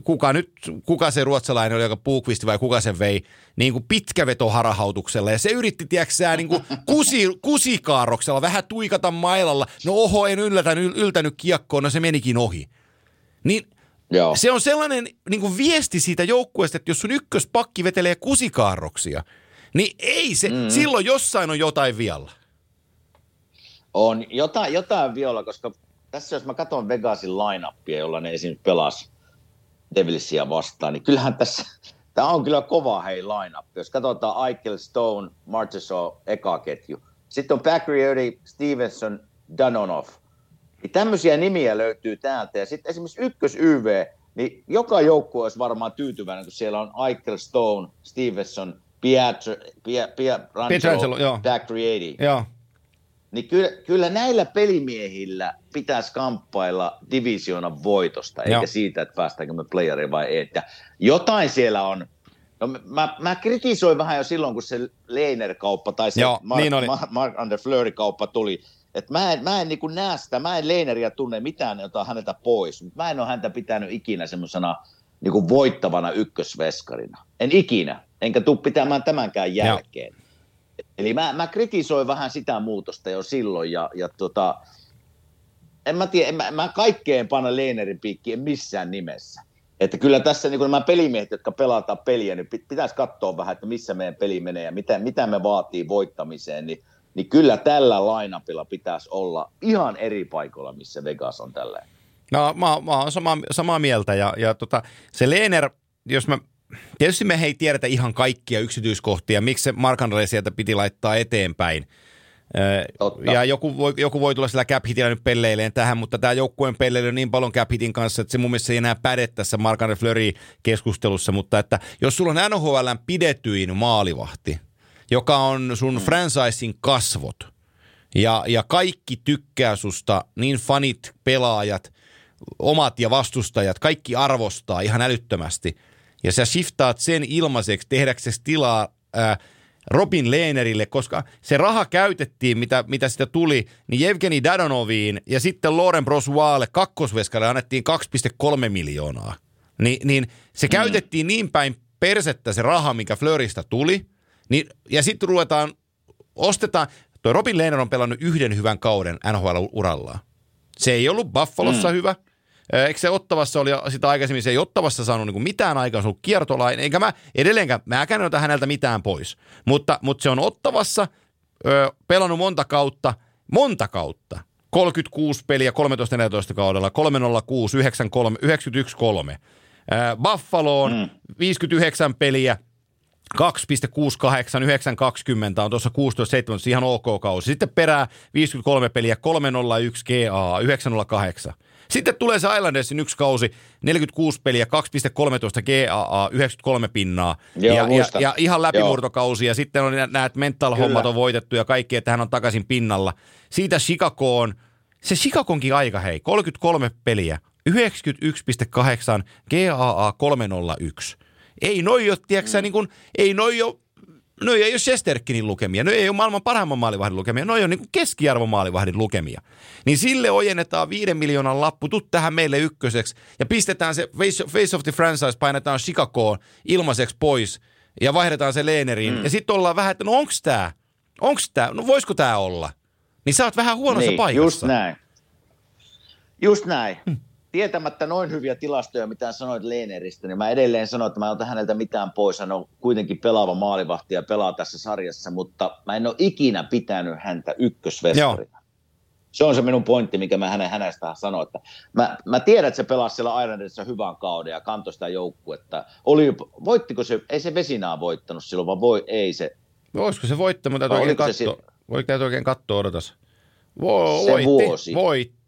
Speaker 2: kuka nyt, kuka se ruotsalainen oli, joka Puukvisti vai kuka sen vei, niin kuin pitkäveto harahautuksella. Ja se yritti, tiedätkö niin kuin kusi, kusikaarroksella vähän tuikata mailalla. No oho, en yllätänyt, yltänyt kiekkoon, no se menikin ohi. Niin
Speaker 3: Joo.
Speaker 2: se on sellainen niin kuin viesti siitä joukkueesta, että jos sun ykköspakki vetelee kusikaarroksia, niin ei se, mm. silloin jossain on jotain vialla.
Speaker 3: On jotain, jotain viola, koska tässä jos mä katson Vegasin line-upia, jolla ne esim. pelas Devilsia vastaan, niin kyllähän tässä, tämä on kyllä kova hei line-up. Jos katsotaan Eichel, Stone, Marchessault, eka ketju. Sitten on Pacrioti, Stevenson, Danonov. Niin tämmöisiä nimiä löytyy täältä. Ja sitten esimerkiksi ykkös YV, niin joka joukkue olisi varmaan tyytyväinen, kun siellä on Eichel, Stone, Stevenson, Pietro, Pie, Pie,
Speaker 2: Pietrangelo, joo.
Speaker 3: Pacrioti.
Speaker 2: Joo.
Speaker 3: Niin kyllä, kyllä näillä pelimiehillä pitäisi kamppailla divisioonan voitosta, eikä
Speaker 2: Joo.
Speaker 3: siitä, että päästäänkö me playeriin vai ei. Ja jotain siellä on. No, mä, mä kritisoin vähän jo silloin, kun se Leiner-kauppa tai se
Speaker 2: Joo,
Speaker 3: Mark,
Speaker 2: niin oli.
Speaker 3: Mark, Mark Under Fleury-kauppa tuli. Et mä en, mä en niin näe sitä, mä en Leineriä tunne mitään, jota häneltä pois, mutta mä en ole häntä pitänyt ikinä semmoisena niin voittavana ykkösveskarina. En ikinä, enkä tuu pitämään tämänkään jälkeen. Eli mä, mä kritisoin vähän sitä muutosta jo silloin ja, ja tota, en mä tiedä, en mä, mä kaikkeen panna Leenerin piikkiin missään nimessä. Että kyllä tässä niin nämä pelimiehet, jotka pelataan peliä, niin pit- pitäisi katsoa vähän, että missä meidän peli menee ja mitä, mitä me vaatii voittamiseen, niin, niin kyllä tällä lainapilla pitäisi olla ihan eri paikoilla, missä Vegas on tällä.
Speaker 2: No mä, mä oon samaa, samaa mieltä ja, ja tota, se Leener, jos mä, tietysti me ei tiedetä ihan kaikkia yksityiskohtia, miksi se Mark Andre sieltä piti laittaa eteenpäin.
Speaker 3: Totta.
Speaker 2: Ja joku voi, joku voi tulla sillä cap hitillä nyt pelleileen tähän, mutta tämä joukkueen pelleily on niin paljon cap hitin kanssa, että se mun mielestä ei enää päde tässä Mark Andre Fleury keskustelussa, mutta että jos sulla on NHLn pidetyin maalivahti, joka on sun mm. franchisein kasvot, ja, ja kaikki tykkää susta, niin fanit, pelaajat, omat ja vastustajat, kaikki arvostaa ihan älyttömästi. Ja sä shiftaat sen ilmaiseksi tehdäksesi tilaa ää, Robin Lehnerille, koska se raha käytettiin, mitä, mitä sitä tuli, niin Evgeni Dadonoviin ja sitten Loren Broswalle kakkosveskalle annettiin 2,3 miljoonaa. Ni, niin se mm. käytettiin niin päin persettä se raha, mikä Flöristä tuli, niin, ja sitten ruvetaan, ostetaan, toi Robin Lehner on pelannut yhden hyvän kauden NHL-urallaan. Se ei ollut Buffalossa mm. hyvä. Ö, Eikö se Ottavassa oli sitä aikaisemmin, se ei Ottavassa saanut niin mitään aikaa, se on ollut kiertolainen, eikä mä edelleenkään, mäkään en ota häneltä mitään pois. Mutta, mutta se on Ottavassa ö, pelannut monta kautta, monta kautta. 36 peliä 13-14 kaudella, 306, 93, 91, 3. Äh, Buffaloon mm. 59 peliä, 2,68, 9,20 on tuossa 16-17, ihan ok kausi. Sitten perää 53 peliä, 301 GA, 908. Sitten tulee se Islandersin yksi kausi, 46 peliä, 2,13 GAA, 93 pinnaa.
Speaker 3: Joo,
Speaker 2: ja, ja, ja, ihan läpimurtokausi. Ja sitten on nämä mental-hommat on voitettu ja kaikki, että hän on takaisin pinnalla. Siitä Chicagoon, se Chicagonkin aika hei, 33 peliä, 91,8 GAA 301. Ei noi ole, tiedätkö, mm. niin kuin, ei noi ole No ei ole Shesterkinin lukemia, no ei ole maailman parhaimman maalivahdin lukemia, no ei ole niin keskiarvon maalivahdin lukemia. Niin sille ojennetaan viiden miljoonan lappu, tuu tähän meille ykköseksi ja pistetään se face, face of the franchise, painetaan Chicagoon ilmaiseksi pois ja vaihdetaan se Leeneriin. Mm. Ja sitten ollaan vähän, että no onks tää, onks tää, no voisiko tää olla? Niin sä oot vähän huonossa
Speaker 3: niin,
Speaker 2: paikassa.
Speaker 3: Just näin. Just näin. Hmm. Tietämättä noin hyviä tilastoja, mitä sanoit Leeneristä, niin mä edelleen sanon, että mä en ota häneltä mitään pois. Hän on kuitenkin pelaava maalivahti ja pelaa tässä sarjassa, mutta mä en ole ikinä pitänyt häntä ykkösvestarina. Se on se minun pointti, mikä mä hänen hänestä sanoin. Että mä, mä tiedän, että se pelasi siellä Islanderissa hyvän kauden ja kantoi sitä joukkuetta. Oli, voittiko se, ei se Vesinaa voittanut silloin, vaan voi, ei se.
Speaker 2: Olisiko se voittanut, täytyy oikein katsoa. Voi täytyy oikein katsoa, odotas. Vo,
Speaker 3: Se
Speaker 2: voitti,
Speaker 3: vuosi.
Speaker 2: Voitti.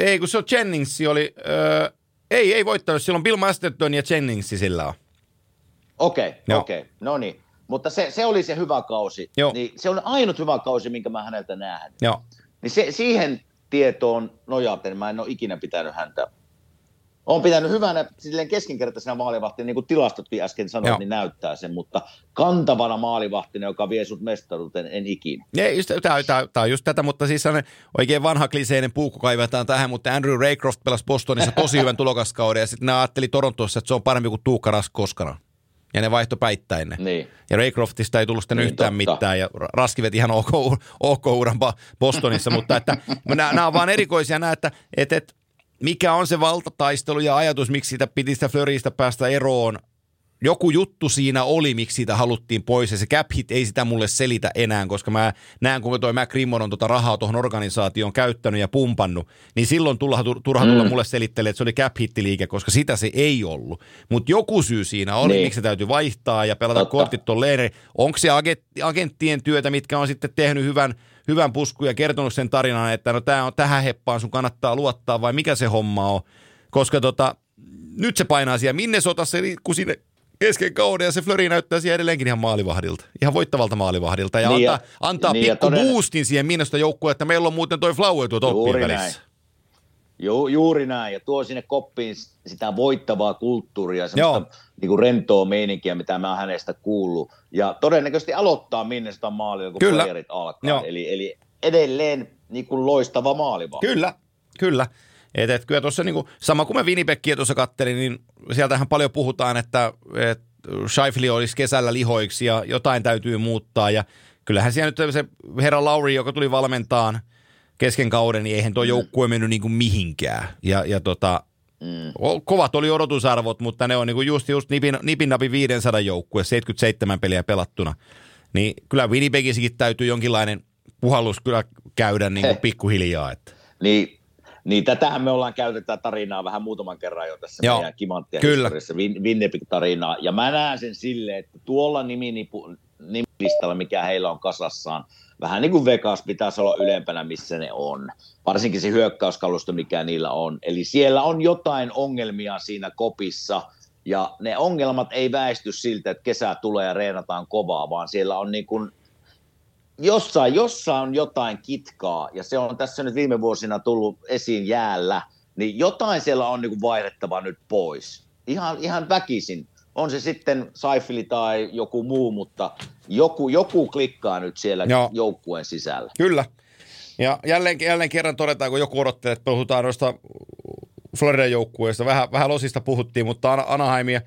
Speaker 2: Ei, kun se on Jennings oli, öö, ei, ei voittanut, silloin Bill Masterton ja Jennings sillä on.
Speaker 3: Okei,
Speaker 2: Joo.
Speaker 3: okei, no niin. Mutta se, se oli se hyvä kausi.
Speaker 2: Joo.
Speaker 3: Niin se on ainut hyvä kausi, minkä mä häneltä näen.
Speaker 2: Joo.
Speaker 3: Niin se, siihen tietoon nojaten mä en ole ikinä pitänyt häntä. Olen pitänyt hyvänä silleen keskinkertaisena maalivahtina, niin kuin tilastotkin äsken sanoit,
Speaker 2: Joo.
Speaker 3: niin näyttää sen, mutta kantavana maalivahtina, joka vie sut mestaruuteen, en ikinä.
Speaker 2: Tää, on just tätä, mutta siis oikein vanha kliseinen puukko kaivetaan tähän, mutta Andrew Raycroft pelasi Bostonissa tosi hyvän tulokaskauden ja sitten ne ajatteli Torontossa, että se on parempi kuin Tuukka Rask koskaan. Ja ne vaihto päittäin ne.
Speaker 3: Niin.
Speaker 2: Ja Raycroftista ei tullut sitten
Speaker 3: Niin,
Speaker 2: yhtään
Speaker 3: totta.
Speaker 2: mitään ja Raski veti ihan ok, ok uran Bostonissa, mutta että nämä, nämä on vaan erikoisia nämä, että, että, että mikä on se valtataistelu ja ajatus, miksi sitä piti sitä Flöristä päästä eroon. Joku juttu siinä oli, miksi siitä haluttiin pois ja se cap hit ei sitä mulle selitä enää, koska mä näen, kuinka toi McRimmon on tota rahaa tuohon organisaatioon käyttänyt ja pumpannut, niin silloin tulla, turha tulla
Speaker 3: Mm.
Speaker 2: mulle selittelee, että se oli cap hittiliike, koska sitä se ei ollut. Mutta joku syy siinä oli,
Speaker 3: Niin.
Speaker 2: miksi se täytyy vaihtaa ja pelata
Speaker 3: Totta.
Speaker 2: kortit tuon Leeneri. Onko se agent- agenttien työtä, mitkä on sitten tehnyt hyvän, hyvän puskun ja kertonut sen tarinan, että no tää on tähän heppaan, sun kannattaa luottaa vai mikä se homma on. Koska tota, nyt se painaa siellä Minnesotassa, kun sinne kesken kauden ja se Flöri näyttää siellä edelleenkin ihan maalivahdilta, ihan voittavalta maalivahdilta ja
Speaker 3: Niin ja-
Speaker 2: antaa, antaa
Speaker 3: niin
Speaker 2: pikku
Speaker 3: todella-
Speaker 2: boostin siihen Minnesota joukkueen, että meillä on muuten toi Flower tuo toppiin
Speaker 3: Juuri
Speaker 2: välissä.
Speaker 3: näin. Ju, juuri näin, ja tuo sinne koppiin sitä voittavaa kulttuuria,
Speaker 2: Joo.
Speaker 3: semmoista niin kuin rentoa meininkiä, mitä mä hänestä kuullut. Ja todennäköisesti aloittaa Minnesota maalilla, kun
Speaker 2: Kyllä.
Speaker 3: alkaa.
Speaker 2: Joo.
Speaker 3: Eli, eli edelleen niin kuin loistava maalivahti.
Speaker 2: Kyllä, kyllä. Et, et kyllä tuossa niinku, sama kuin mä Winnipegia tuossa kattelin, niin sieltähän paljon puhutaan, että et Scheifele olisi kesällä lihoiksi ja jotain täytyy muuttaa. Ja kyllähän siellä nyt se herra Lauri, joka tuli valmentaan kesken kauden, niin eihän tuo joukkue mennyt niinku mihinkään. Ja, ja tota,
Speaker 3: Mm.
Speaker 2: kovat oli odotusarvot, mutta ne on niinku just, just nipin, nipin napi 500 joukkue, 77 peliä pelattuna. Niin kyllä Winnipegissäkin täytyy jonkinlainen puhallus kyllä käydä niinku pikkuhiljaa. Että.
Speaker 3: Niin, niin tätähän me ollaan käytetty tarinaa vähän muutaman kerran jo tässä
Speaker 2: Joo,
Speaker 3: meidän kimanttia
Speaker 2: kyllä.
Speaker 3: historiassa, Win- Winnipeg-tarinaa. Ja mä näen sen silleen, että tuolla niminipu, nimilistalla, mikä heillä on kasassaan, vähän niin kuin Vegas pitäisi olla ylempänä, missä ne on. Varsinkin se hyökkäyskalusto, mikä niillä on. Eli siellä on jotain ongelmia siinä kopissa, ja ne ongelmat ei väisty siltä, että kesä tulee ja reenataan kovaa, vaan siellä on niin kuin jossain, jossain on jotain kitkaa, ja se on tässä nyt viime vuosina tullut esiin jäällä, niin jotain siellä on niin kuin vaihdettava nyt pois. Ihan, ihan väkisin. On se sitten Saifili tai joku muu, mutta joku, joku klikkaa nyt siellä
Speaker 2: Joo.
Speaker 3: joukkueen sisällä.
Speaker 2: Kyllä. Ja jälleen, jälleen kerran todetaan, kun joku odottelee, että puhutaan noista Floridan joukkueista. Vähän, vähän losista puhuttiin, mutta Ana- Anaheimia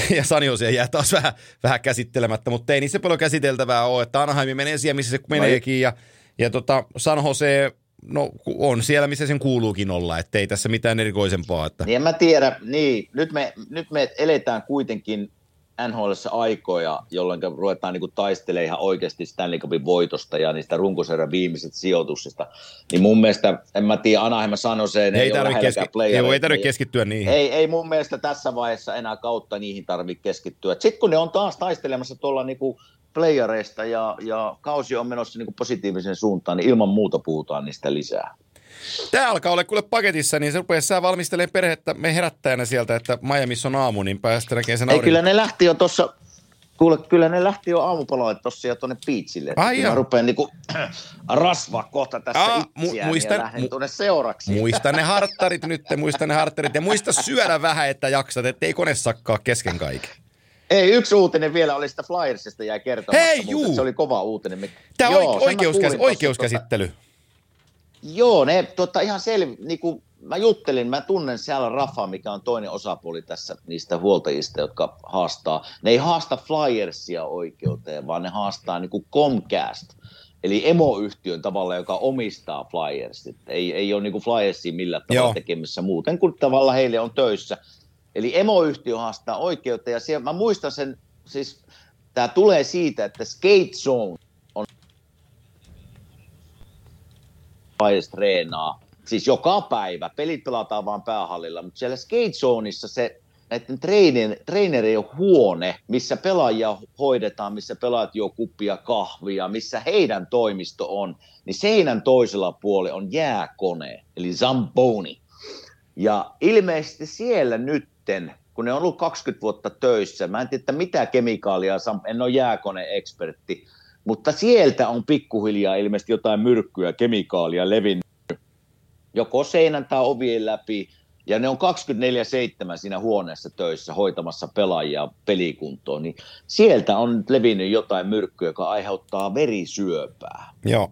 Speaker 2: ja Sanjosia jää taas vähän, vähän käsittelemättä, mutta ei niissä paljon käsiteltävää ole, että Anaheim menee siellä, missä se meneekin, ja, ja tota, San Jose no, on siellä, missä sen kuuluukin olla, ettei tässä mitään erikoisempaa. Että...
Speaker 3: Niin en mä tiedä, niin, nyt me, nyt me eletään kuitenkin NHLissa aikoja, jolloin ruvetaan niin taistelemaan ihan oikeasti Stanley Cupin voitosta ja niistä runkosarjan viimeisistä sijoituksista, niin mun mielestä, en mä tiedä, Anaheim sen,
Speaker 2: Ei
Speaker 3: ei, ole
Speaker 2: tarvitse keski- ei, ei tarvitse
Speaker 3: niin-
Speaker 2: keskittyä niihin.
Speaker 3: ei, ei mun mielestä tässä vaiheessa enää kautta niihin tarvitse keskittyä. Sitten kun ne on taas taistelemassa tuolla niinku playereista ja, ja kausi on menossa niinku positiiviseen suuntaan, niin ilman muuta puhutaan niistä lisää.
Speaker 2: Tämä alkaa olla kuule paketissa, niin se rupeaa sä valmistelemaan perhettä me herättäjänä sieltä, että Miamiissa on aamu, niin päästä näkemään sen
Speaker 3: Ei, kyllä ne lähti jo tuossa, kuule, kyllä ne lähti jo aamupalalle tuossa jo tuonne beachille.
Speaker 2: Ai.
Speaker 3: Mä rupean niinku rasvaa kohta tässä
Speaker 2: Aa,
Speaker 3: Aa,
Speaker 2: mu- muistan-
Speaker 3: ja lähden
Speaker 2: mu-
Speaker 3: tuonne seuraksi.
Speaker 2: Muista ne harttarit nyt, muista ne harttarit ja muista syödä vähän, että jaksat, ettei kone sakkaa kesken kaiken.
Speaker 3: Ei, yksi uutinen vielä oli sitä Flyersista jäi kertomatta,
Speaker 2: Hei,
Speaker 3: mutta
Speaker 2: juu!
Speaker 3: se oli kova uutinen.
Speaker 2: Tämä
Speaker 3: Joo, kuulin tossa,
Speaker 2: oikeuskäsittely.
Speaker 3: Tota, joo, ne tota, ihan selvi, niinku, mä juttelin, mä tunnen siellä Rafa, mikä on toinen osapuoli tässä niistä huoltajista, jotka haastaa. Ne ei haasta Flyersia oikeuteen, vaan ne haastaa niinku Comcast, eli emoyhtiön tavalla, joka omistaa Flyersit. Ei, ei ole niinku Flyersia millään tavalla
Speaker 2: Joo.
Speaker 3: tekemissä muuten kuin tavalla heille on töissä. Eli emoyhtiö haastaa oikeutta ja siellä, mä muistan sen, siis tämä tulee siitä, että Skate Zone Flyers treenaa, siis joka päivä, pelit pelataan vaan päähallilla, mutta siellä Skate Zoneissa se näiden treinin, treenerien huone, missä pelaajia hoidetaan, missä pelaajat juo kuppia kahvia, missä heidän toimisto on, niin seinän toisella puolella on jääkone, eli Zamboni. Ja ilmeisesti siellä nytten, kun ne on ollut 20 vuotta töissä, mä en tiedä, että mitä kemikaalia, en ole jääkone-ekspertti, mutta sieltä on pikkuhiljaa ilmeisesti jotain myrkkyä, kemikaalia levinnyt joko seinän tai ovien läpi, ja ne on 24-7 siinä huoneessa töissä hoitamassa pelaajia pelikuntoon, niin sieltä on nyt levinnyt jotain myrkkyä, joka aiheuttaa verisyöpää.
Speaker 2: Joo.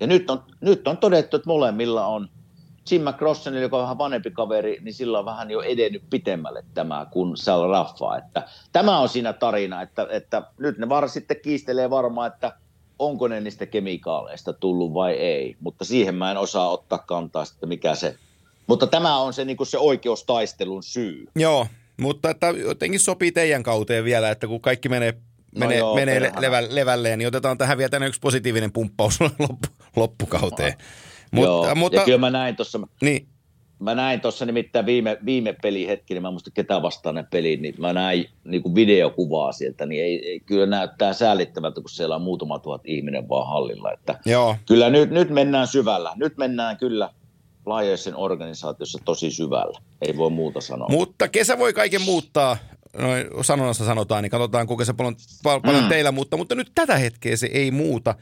Speaker 3: Ja nyt on, nyt on todettu, että molemmilla on Jim McCrossenilla, joka on vähän vanhempi kaveri, niin sillä on vähän jo edennyt pitemmälle tämä kuin Sal Raffa. Että tämä on siinä tarina, että, että nyt ne var sitten kiistelee varmaan, että onko ne niistä kemikaaleista tullut vai ei. Mutta siihen mä en osaa ottaa kantaa sitten, mikä se... Mutta tämä on se, niin kuin se oikeustaistelun syy.
Speaker 2: Joo, mutta että jotenkin sopii teidän kauteen vielä, että kun kaikki menee,
Speaker 3: No
Speaker 2: menee,
Speaker 3: joo,
Speaker 2: menee levä, levälleen, niin otetaan tähän vielä tänne yksi positiivinen pumppaus loppu, loppukauteen.
Speaker 3: Joo,
Speaker 2: Mutta,
Speaker 3: ja kyllä mä näin tuossa,
Speaker 2: niin,
Speaker 3: Mä näin tuossa nimittäin viime, viime pelihetki, niin mä muista ketä vastainen peli, niin mä näin niin kuin videokuvaa sieltä, niin ei, ei, kyllä näyttää säälittävältä, kun siellä on muutama tuhat ihminen vaan hallilla. Että
Speaker 2: joo,
Speaker 3: kyllä nyt, nyt mennään syvällä. Nyt mennään kyllä Flyersin organisaatiossa tosi syvällä. Ei voi muuta sanoa.
Speaker 2: mutta kesä voi kaiken muuttaa. Noin sanonnassa sanotaan, niin katsotaan kuinka se paljon, pal- paljon mm. teillä muuttaa, mutta nyt tätä hetkeä se ei muuta.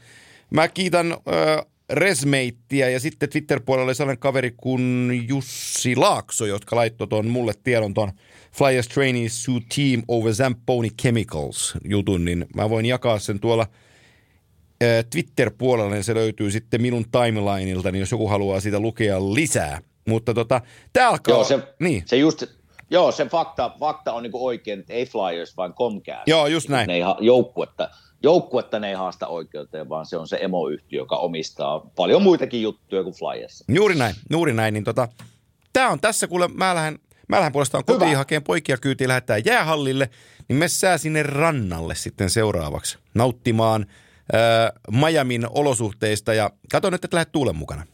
Speaker 2: Mä kiitän äh, Resmeittiä ja sitten Twitter-puolella oli sellainen kaveri kuin Jussi Laakso, jotka laittoi ton mulle tiedon ton Flyers Training Suit Team over Zamponi Chemicals jutun, niin mä voin jakaa sen tuolla Twitter-puolella, niin se löytyy sitten minun timelineilta, niin jos joku haluaa siitä lukea lisää. Mutta tota, tää alkaa...
Speaker 3: Joo, se,
Speaker 2: niin.
Speaker 3: se just, joo, se fakta, fakta on niin oikein, että ei Flyers, vaan Comcast.
Speaker 2: Joo, just näin.
Speaker 3: Ne ei ha- joukkuetta, joukkuetta ne ei haasta oikeuteen, vaan se on se emoyhtiö, joka omistaa paljon muitakin juttuja kuin Flyers.
Speaker 2: Juuri näin, juuri näin. Niin tota, tää on tässä, kuule, mä lähden, mä lähden puolestaan kotiin
Speaker 3: Hyvä.
Speaker 2: hakemaan poikia kyytiin, lähettää jäähallille, niin me sää sinne rannalle sitten seuraavaksi nauttimaan Miamin olosuhteista ja kato nyt, että lähdet tuulen mukana.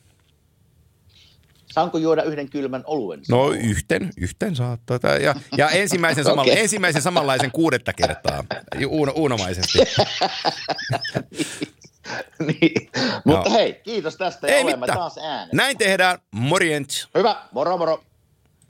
Speaker 3: Saanko juoda yhden kylmän oluen?
Speaker 2: No yhten, yhten saa. Tota, ja, ja ensimmäisen, samalla,
Speaker 3: Okei.
Speaker 2: ensimmäisen samanlaisen kuudetta kertaa, uuno, uunomaisesti.
Speaker 3: niin. Mutta
Speaker 2: Joo.
Speaker 3: hei, kiitos tästä ja
Speaker 2: Ei
Speaker 3: olemme
Speaker 2: mitään.
Speaker 3: taas äänessä.
Speaker 2: Näin tehdään, morjent.
Speaker 3: Hyvä, moro moro.